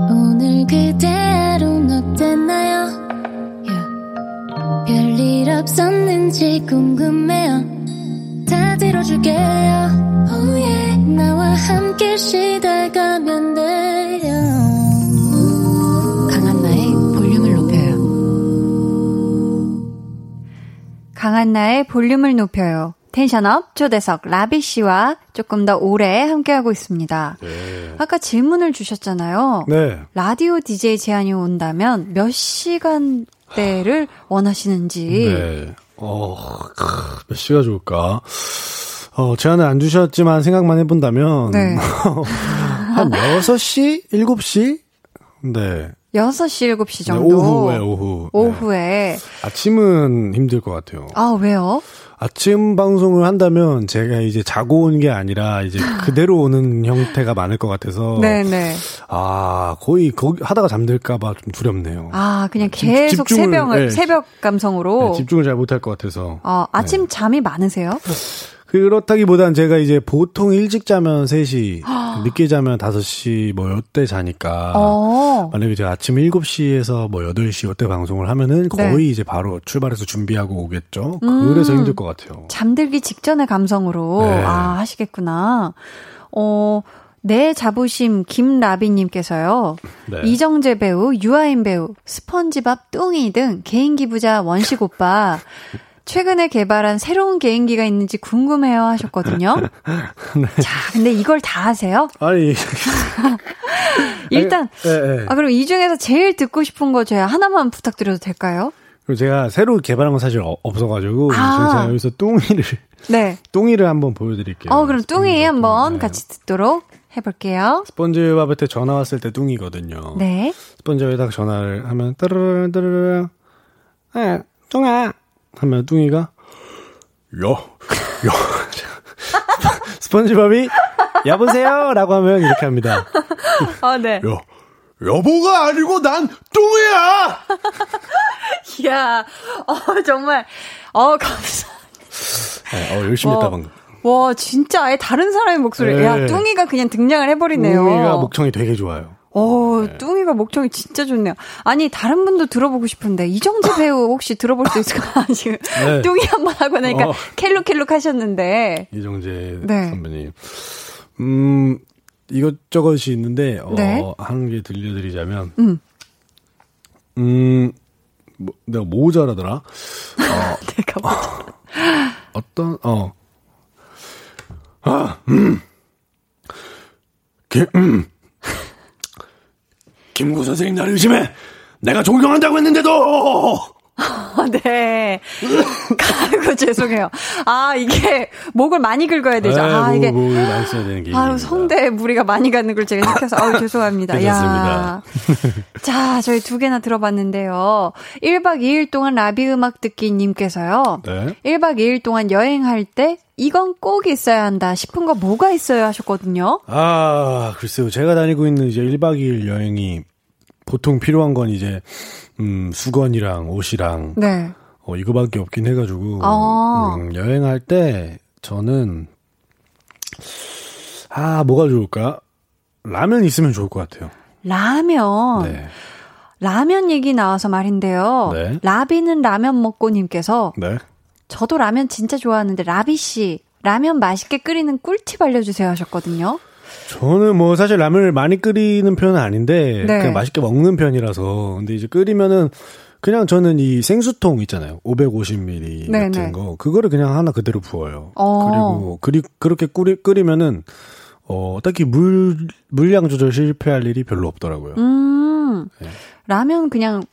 오늘 그대 없었는지 궁금해요. 다 들어줄게요. Oh yeah. 나와 함께 시달가면 돼요. 강한나의 볼륨을 높여요. 강한나의 볼륨을 높여요. 텐션업 초대석 라비 씨와 조금 더 오래 함께하고 있습니다. 아까 질문을 주셨잖아요. 네. 라디오 DJ 제안이 온다면 몇 시간 대를 원하시는지. 네. 어, 크, 몇 시가 좋을까? 어, 제안을 안 주셨지만 생각만 해본다면. 네. 한 6시? 7시? 네. 6시, 7시 네, 정도. 오후에, 오후. 네. 오후에. 아침은 힘들 것 같아요. 아, 왜요? 아침 방송을 한다면 제가 이제 자고 온 게 아니라 이제 그대로 오는 형태가 많을 것 같아서. 네네. 아, 거의 거기 하다가 잠들까봐 좀 두렵네요. 아, 그냥 집- 계속 새벽을, 네. 새벽 감성으로. 네, 집중을 잘 못할 것 같아서. 어, 아침 잠이 많으세요? 그렇다기보단 제가 이제 보통 일찍 자면 3시, 늦게 자면 5시 뭐 요때 자니까. 어. 만약에 제가 아침 7시에서 뭐 8시 요때 방송을 하면은 네. 거의 이제 바로 출발해서 준비하고 오겠죠. 음. 그래서 힘들 것 같아요. 잠들기 직전의 감성으로 네. 아 하시겠구나. 어, 내 자부심 김라비님께서요. 네. 이정재 배우, 유아인 배우, 스펀지밥 뚱이 등 개인기 부자 원식 오빠. 최근에 개발한 새로운 개인기가 있는지 궁금해요 하셨거든요. 네. 자, 근데 이걸 다 하세요? 아니, 일단 예, 예. 아 그럼 이 중에서 제일 듣고 싶은 거 제가 하나만 부탁드려도 될까요? 그리고 제가 새로 개발한 건 사실 어- 없어가지고 아. 제가 여기서 뚱이를 네. 뚱이를 한번 보여드릴게요. 어, 그럼 뚱이 한번 네. 같이 듣도록 해볼게요. 스펀지밥한테 전화 왔을 때 뚱이거든요. 네. 스펀지밥에다가 전화를 하면 따르르 따르르 에 뚱아 하면 뚱이가 요 요. 스펀지밥이 여보세요라고 하면 이렇게 합니다. 아, 네. 요 여보가 아니고 난 뚱이야. 이야, 어, 정말, 어, 감사. 네, 어, 열심히 했다 와. 방금. 와, 진짜 아예 다른 사람의 목소리. 네. 야, 뚱이가 그냥 등장을 해버리네요. 뚱이가 목청이 되게 좋아요. 어, 뚱이가 목청이 진짜 좋네요. 아니, 다른 분도 들어보고 싶은데, 이정재 배우 혹시 들어볼 수 있을까? 지금, 네. 뚱이 한 번 하고 나니까 어. 켈룩켈룩 하셨는데. 이정재 네. 선배님. 음, 이것저것이 있는데, 어, 네. 한개 들려드리자면, 음. 음, 뭐, 내가 뭐 잘하더라? 어, 내가 뭐, 어떤, 어, 아, 음, 김, 음, 김구 선생님 나를 의심해! 내가 존경한다고 했는데도! 네. 아이고, 죄송해요. 아, 이게, 목을 많이 긁어야 되죠. 아, 뭐, 이게. 뭐 많이 써야 되는 게. 아유, 성대에 무리가 많이 가는 걸 제가 생각해서, 아유, 죄송합니다. 야. 자, 저희 두 개나 들어봤는데요. 1박 2일 동안 라비 음악 듣기님께서요. 네. 1박 2일 동안 여행할 때, 이건 꼭 있어야 한다 싶은 거 뭐가 있어요 하셨거든요. 아, 글쎄요. 제가 다니고 있는 이제 1박 2일 여행이 보통 필요한 건 이제, 음, 수건이랑 옷이랑, 네. 어, 이거밖에 없긴 해 가지고, 아. 음, 여행할 때 저는, 아, 뭐가 좋을까? 라면 있으면 좋을 것 같아요. 라면. 네. 라면 얘기 나와서 말인데요. 네. 라비는 라면 먹고님께서 네. 저도 라면 진짜 좋아하는데 라비 씨 라면 맛있게 끓이는 꿀팁 알려주세요 하셨거든요. 저는 뭐 사실 라면을 많이 끓이는 편은 아닌데 네. 그냥 맛있게 먹는 편이라서 근데 이제 끓이면은 그냥 저는 이 생수통 있잖아요. 550ml 네, 같은 네. 거 그거를 그냥 하나 그대로 부어요. 어. 그리고 그리, 그렇게 끓이, 끓이면은 어 딱히 물 물량 조절 실패할 일이 별로 없더라고요. 음 네. 라면 그냥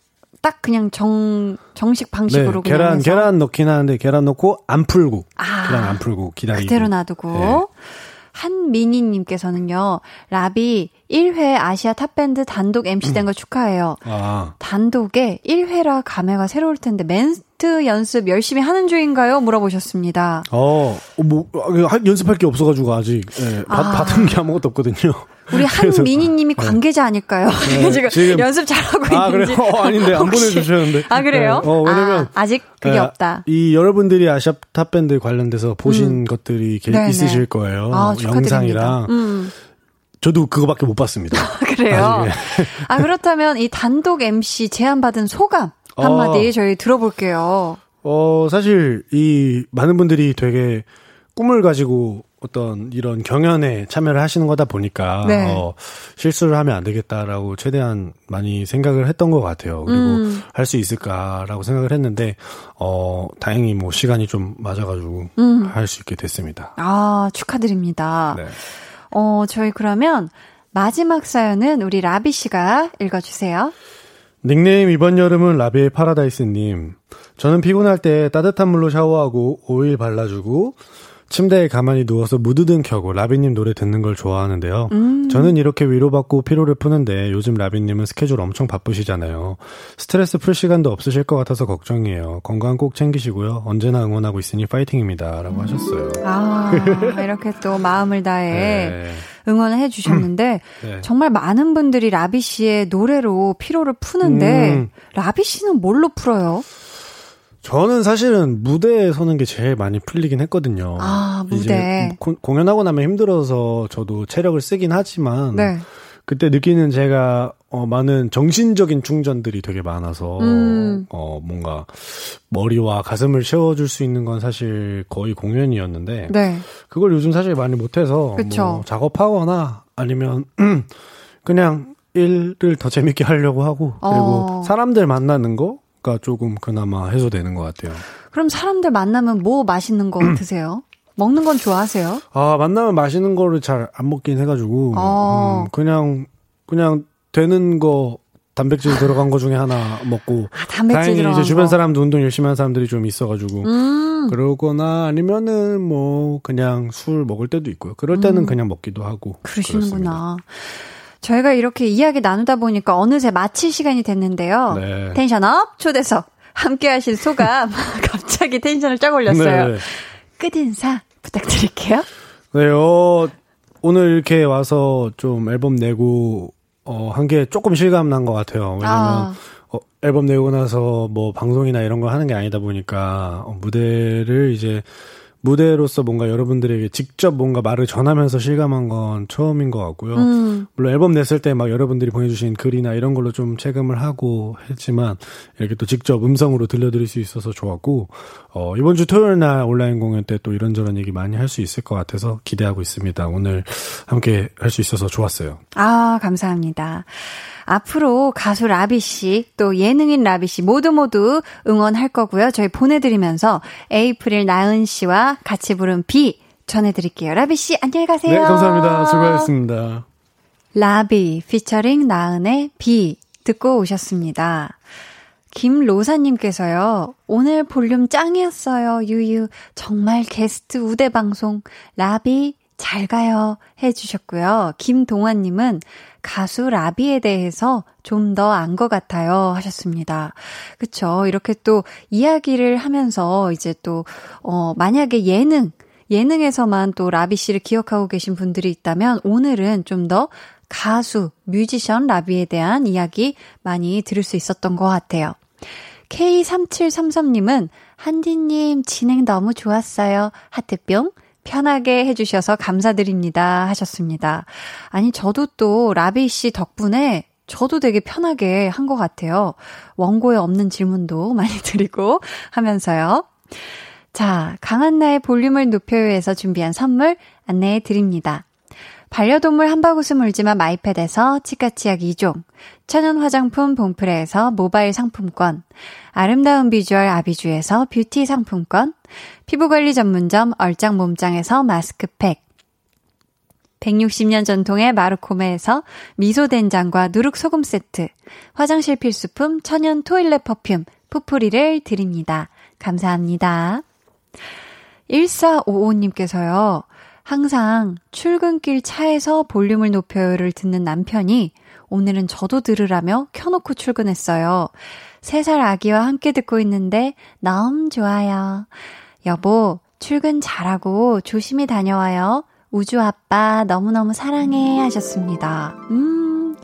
딱 그냥 정 정식 방식으로 그냥 계란 해서 계란 넣긴 하는데 계란 넣고 안 풀고 아. 계란 안 풀고 기다리고 그대로 놔두고 네. 한미니님께서는요 라비 1회 아시아 탑밴드 단독 MC 된 거 축하해요. 아 단독에 1회라 감회가 새로울 텐데 멘트 연습 열심히 하는 중인가요? 물어보셨습니다. 어, 뭐, 아, 연습할 게 없어가지고 아직, 예, 받, 아. 받은 게 아무것도 없거든요. 우리 그래서- 한미니님이 관계자 아닐까요? 네, 지금, 지금- 연습 잘하고 아, 있는지. 그래요? 어, 아닌데, 안 보내주셨는데. 아, 그래요? 네, 어, 왜냐면. 아, 아직 그게 예, 없다. 이 여러분들이 아시아 탑밴드 관련돼서 보신 것들이 게- 네네. 있으실 거예요. 아. 영상이랑. 음, 저도 그거밖에 못 봤습니다. 그래요. 나중에. 아, 그렇다면 이 단독 MC 제안받은 소감 한마디 어. 저희 들어볼게요. 어, 사실, 이, 많은 분들이 되게 꿈을 가지고 어떤 이런 경연에 참여를 하시는 거다 보니까, 네. 어, 실수를 하면 안 되겠다라고 최대한 많이 생각을 했던 것 같아요. 그리고 음. 할수 있을까라고 생각을 했는데, 어, 다행히 뭐 시간이 좀 맞아가지고 음. 할수 있게 됐습니다. 아, 축하드립니다. 네. 어, 저희 그러면 마지막 사연은 우리 라비 씨가 읽어주세요. 닉네임 이번 여름은 라비의 파라다이스님. 저는 피곤할 때 따뜻한 물로 샤워하고 오일 발라주고 침대에 가만히 누워서 무드등 켜고 라비님 노래 듣는 걸 좋아하는데요. 음. 저는 이렇게 위로받고 피로를 푸는데 요즘 라비님은 스케줄 엄청 바쁘시잖아요. 스트레스 풀 시간도 없으실 것 같아서 걱정이에요. 건강 꼭 챙기시고요. 언제나 응원하고 있으니 파이팅입니다. 라고 하셨어요. 아, 이렇게 또 마음을 다해 네. 응원을 해주셨는데, 네. 정말 많은 분들이 라비 씨의 노래로 피로를 푸는데, 음. 라비 씨는 뭘로 풀어요? 저는 사실은 무대에 서는 게 제일 많이 풀리긴 했거든요. 아, 무대. 이제 고- 공연하고 나면 힘들어서 저도 체력을 쓰긴 하지만 네. 그때 느끼는 제가 어 많은 정신적인 충전들이 되게 많아서 음. 어 뭔가 머리와 가슴을 채워줄 수 있는 건 사실 거의 공연이었는데 네. 그걸 요즘 사실 많이 못해서. 뭐 작업하거나 아니면 그냥 일을 더 재밌게 하려고 하고 그리고 어. 사람들 만나는 거 가 조금 그나마 해소되는 것 같아요. 그럼 사람들 만나면 뭐 맛있는 거 드세요? 먹는 건 좋아하세요? 아 만나면 맛있는 거를 잘 안 먹긴 해가지고 어. 음, 그냥 그냥 되는 거 단백질 들어간 거 중에 하나 먹고 아, 단백질 다행히 이제 주변 거. 사람도 운동 열심히 하는 사람들이 좀 있어가지고 음. 그러거나 아니면은 뭐 그냥 술 먹을 때도 있고요. 그럴 때는 그냥 먹기도 하고 음. 그러시는구나. 저희가 이렇게 이야기 나누다 보니까 어느새 마칠 시간이 됐는데요. 네. tension up 초대석 함께 하실 소감 갑자기 tension을 쫙 올렸어요. 네, 네. 끝인사 부탁드릴게요. 네, 어, 오늘 이렇게 와서 좀 앨범 내고 어, 한 게 조금 실감 난 것 같아요. 왜냐면 아. 어, 앨범 내고 나서 뭐 방송이나 이런 걸 하는 게 아니다 보니까 어, 무대를 이제 무대로서 뭔가 여러분들에게 직접 뭔가 말을 전하면서 실감한 건 처음인 것 같고요. 음. 물론 앨범 냈을 때 막 여러분들이 보내주신 글이나 이런 걸로 좀 체감을 하고 했지만 이렇게 또 직접 음성으로 들려드릴 수 있어서 좋았고 어, 이번 주 토요일 날 온라인 공연 때 또 이런저런 얘기 많이 할 수 있을 것 같아서 기대하고 있습니다. 오늘 함께 할 수 있어서 좋았어요. 아, 감사합니다. 앞으로 가수 라비 씨, 또 예능인 라비 씨 모두 모두 응원할 거고요. 저희 보내드리면서 에이프릴 나은 씨와 같이 부른 비 전해드릴게요. 라비 씨, 안녕히 가세요. 네, 감사합니다. 수고하셨습니다. 라비 피처링 나은의 비 듣고 오셨습니다. 김로사님께서요, 오늘 볼륨 짱이었어요, 유유. 정말 게스트 우대 방송, 라비, 잘 가요. 해주셨고요. 김동환님은 가수 라비에 대해서 좀 더 안 것 같아요. 하셨습니다. 그쵸. 이렇게 또 이야기를 하면서 이제 또, 어, 만약에 예능, 예능에서만 또 라비 씨를 기억하고 계신 분들이 있다면 오늘은 좀 더 가수, 뮤지션 라비에 대한 이야기 많이 들을 수 있었던 것 같아요. K3733님은 한디님 진행 너무 좋았어요. 하트뿅. 편하게 해주셔서 감사드립니다. 하셨습니다. 아니, 저도 또 라비 씨 덕분에 저도 되게 편하게 한 것 같아요. 원고에 없는 질문도 많이 드리고 하면서요. 자, 강한나의 볼륨을 높여요에서 준비한 선물 안내해 드립니다. 반려동물 한바구스 물지마 마이패드에서 치카치약 2종, 천연 화장품 봉프레에서 모바일 상품권, 아름다운 비주얼 아비주에서 뷰티 상품권, 피부관리 전문점 얼짱 몸짱에서 마스크팩, 160년 전통의 마르코메에서 미소된장과 누룩소금 세트, 화장실 필수품 천연 토일렛 퍼퓸, 푸프리를 드립니다. 감사합니다. 1455님께서요, 항상 출근길 차에서 볼륨을 높여요를 듣는 남편이 오늘은 저도 들으라며 켜놓고 출근했어요. 3살 아기와 함께 듣고 있는데 너무 좋아요. 여보, 출근 잘하고 조심히 다녀와요. 우주 아빠 너무너무 사랑해 하셨습니다. 음.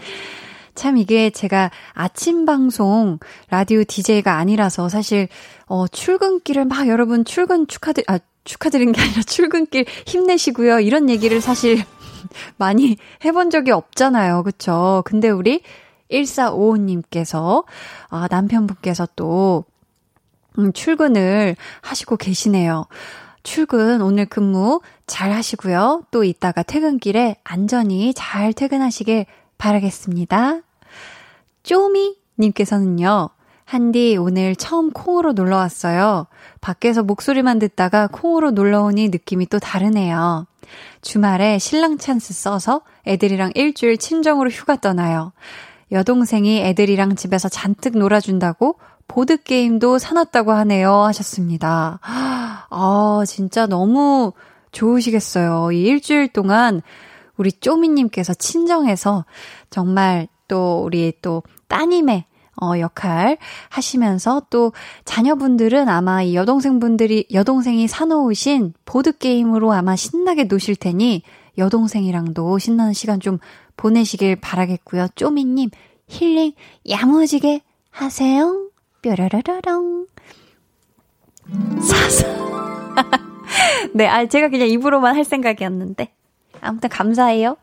참 이게 제가 아침 방송 라디오 DJ가 아니라서 사실 어 출근길을 막 여러분 출근 축하드 아 축하드린 게 아니라 출근길 힘내시고요. 이런 얘기를 사실 많이 해본 적이 없잖아요. 그쵸? 근데 우리 1455님께서, 아, 남편분께서 또, 음, 출근을 하시고 계시네요. 출근, 오늘 근무 잘 하시고요. 또 이따가 퇴근길에 안전히 잘 퇴근하시길 바라겠습니다. 쪼미 님께서는요, 한디 오늘 처음 콩으로 놀러 왔어요. 밖에서 목소리만 듣다가 콩으로 놀러 오니 느낌이 또 다르네요. 주말에 신랑 찬스 써서 애들이랑 일주일 친정으로 휴가 떠나요. 여동생이 애들이랑 집에서 잔뜩 놀아준다고 보드게임도 사놨다고 하네요. 하셨습니다. 아, 진짜 너무 좋으시겠어요. 이 일주일 동안 우리 쪼미님께서 친정에서 정말 또 우리 또 따님의 어, 역할 하시면서 또 자녀분들은 아마 이 여동생분들이, 여동생이 사놓으신 보드게임으로 아마 신나게 노실 테니 여동생이랑도 신나는 시간 좀 보내시길 바라겠고요. 쪼미님, 힐링 야무지게 하세요. 뾰라라라랑. 사사. 네, 아, 제가 그냥 입으로만 할 생각이었는데. 아무튼 감사해요.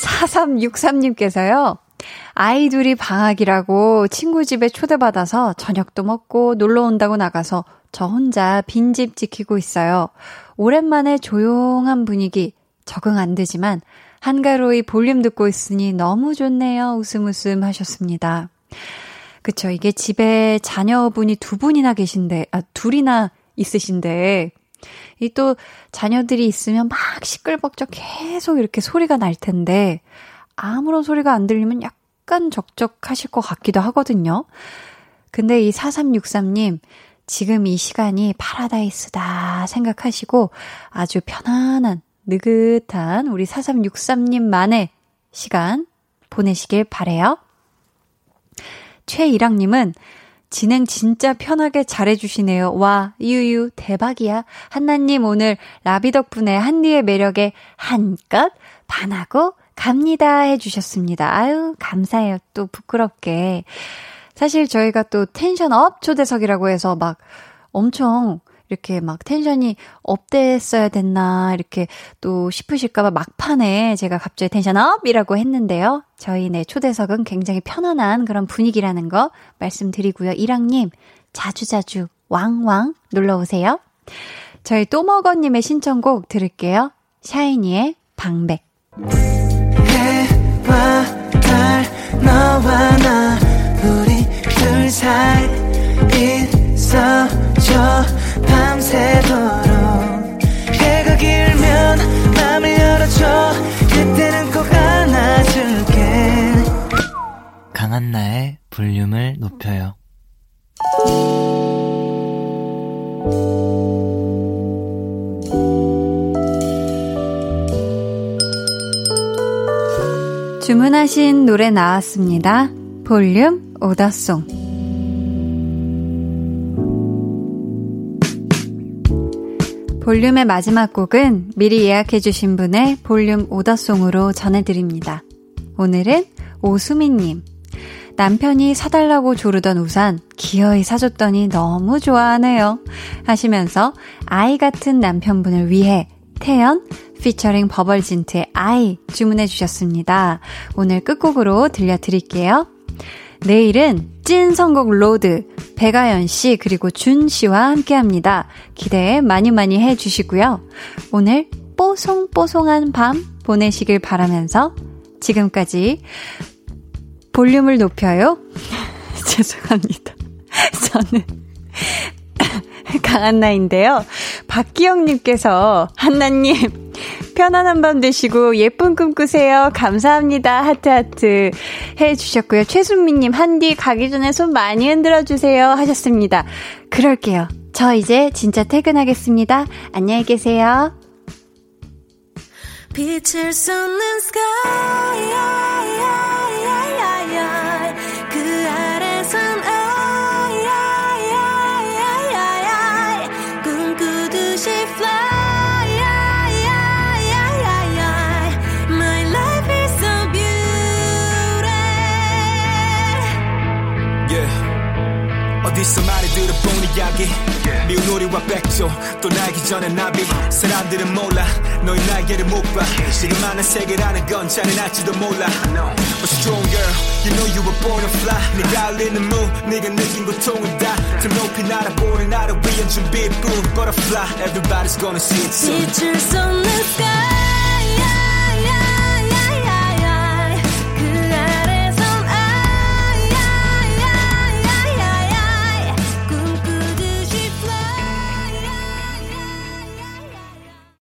4363님께서요. 아이들이 방학이라고 친구 집에 초대받아서 저녁도 먹고 놀러 온다고 나가서 저 혼자 빈집 지키고 있어요. 오랜만에 조용한 분위기 적응 안 되지만 한가로이 볼륨 듣고 있으니 너무 좋네요. 웃음 웃음 하셨습니다. 그쵸. 이게 집에 자녀분이 두 분이나 계신데, 아, 둘이나 있으신데, 이 또 자녀들이 있으면 막 시끌벅적 계속 이렇게 소리가 날 텐데, 아무런 소리가 안 들리면 약간 적적하실 것 같기도 하거든요. 근데 이 4363님, 지금 이 시간이 파라다이스다 생각하시고 아주 편안한, 느긋한 우리 4363님만의 시간 보내시길 바래요. 최이랑님은 진행 진짜 편하게 잘해주시네요. 와, 유유, 대박이야. 한나님 오늘 라비 덕분에 한디의 매력에 한껏 반하고 갑니다 해주셨습니다. 아유, 감사해요. 또 부끄럽게. 사실 저희가 또 텐션업 초대석이라고 해서 막 엄청 이렇게 막 텐션이 업됐어야 됐나 이렇게 또 싶으실까봐 막판에 제가 갑자기 텐션업이라고 했는데요. 저희 네 초대석은 굉장히 편안한 그런 분위기라는 거 말씀드리고요. 이랑님 자주자주 왕왕 놀러 오세요. 저희 또먹어님의 신청곡 들을게요. 샤이니의 방백. 달 너와 나 우리 둘 사이 있어줘. 밤새도록 주문하신 노래 나왔습니다. 볼륨 오더송. 볼륨의 마지막 곡은 미리 예약해주신 분의 볼륨 오더송으로 전해드립니다. 오늘은 오수미님. 남편이 사달라고 조르던 우산 기어이 사줬더니 너무 좋아하네요. 하시면서 아이 같은 남편분을 위해 태연 피처링 버벌진트의 I 주문해 주셨습니다. 오늘 끝곡으로 들려드릴게요. 내일은 찐 선곡 로드 배가연 씨 그리고 준 씨와 함께 합니다. 기대 많이 많이 해 주시고요. 오늘 뽀송뽀송한 밤 보내시길 바라면서 지금까지 볼륨을 높여요. 죄송합니다. 저는 강한나인데요. 박기영님께서 한나님 편안한 밤 되시고 예쁜 꿈 꾸세요. 감사합니다. 하트하트 해주셨고요. 최순미님 한디 가기 전에 손 많이 흔들어 주세요 하셨습니다. 그럴게요. 저 이제 진짜 퇴근하겠습니다. 안녕히 계세요. 빛을 쏟는 그 어디서 많이 들어본 이야기. 미운 우리와 백조 또 날기 전에 나비. 사람들은 몰라 너의 날개를 못봐. 지금 하는 세계라는 건 잔인할지도 몰라. But strong girl you know you were born to fly. 네가 흘리는 무 네가 느낀 고통은 다더 높이 날아보는 나를 위한 준비뿐. Butterfly everybody's gonna see it soon. 빛을 쏟는 sky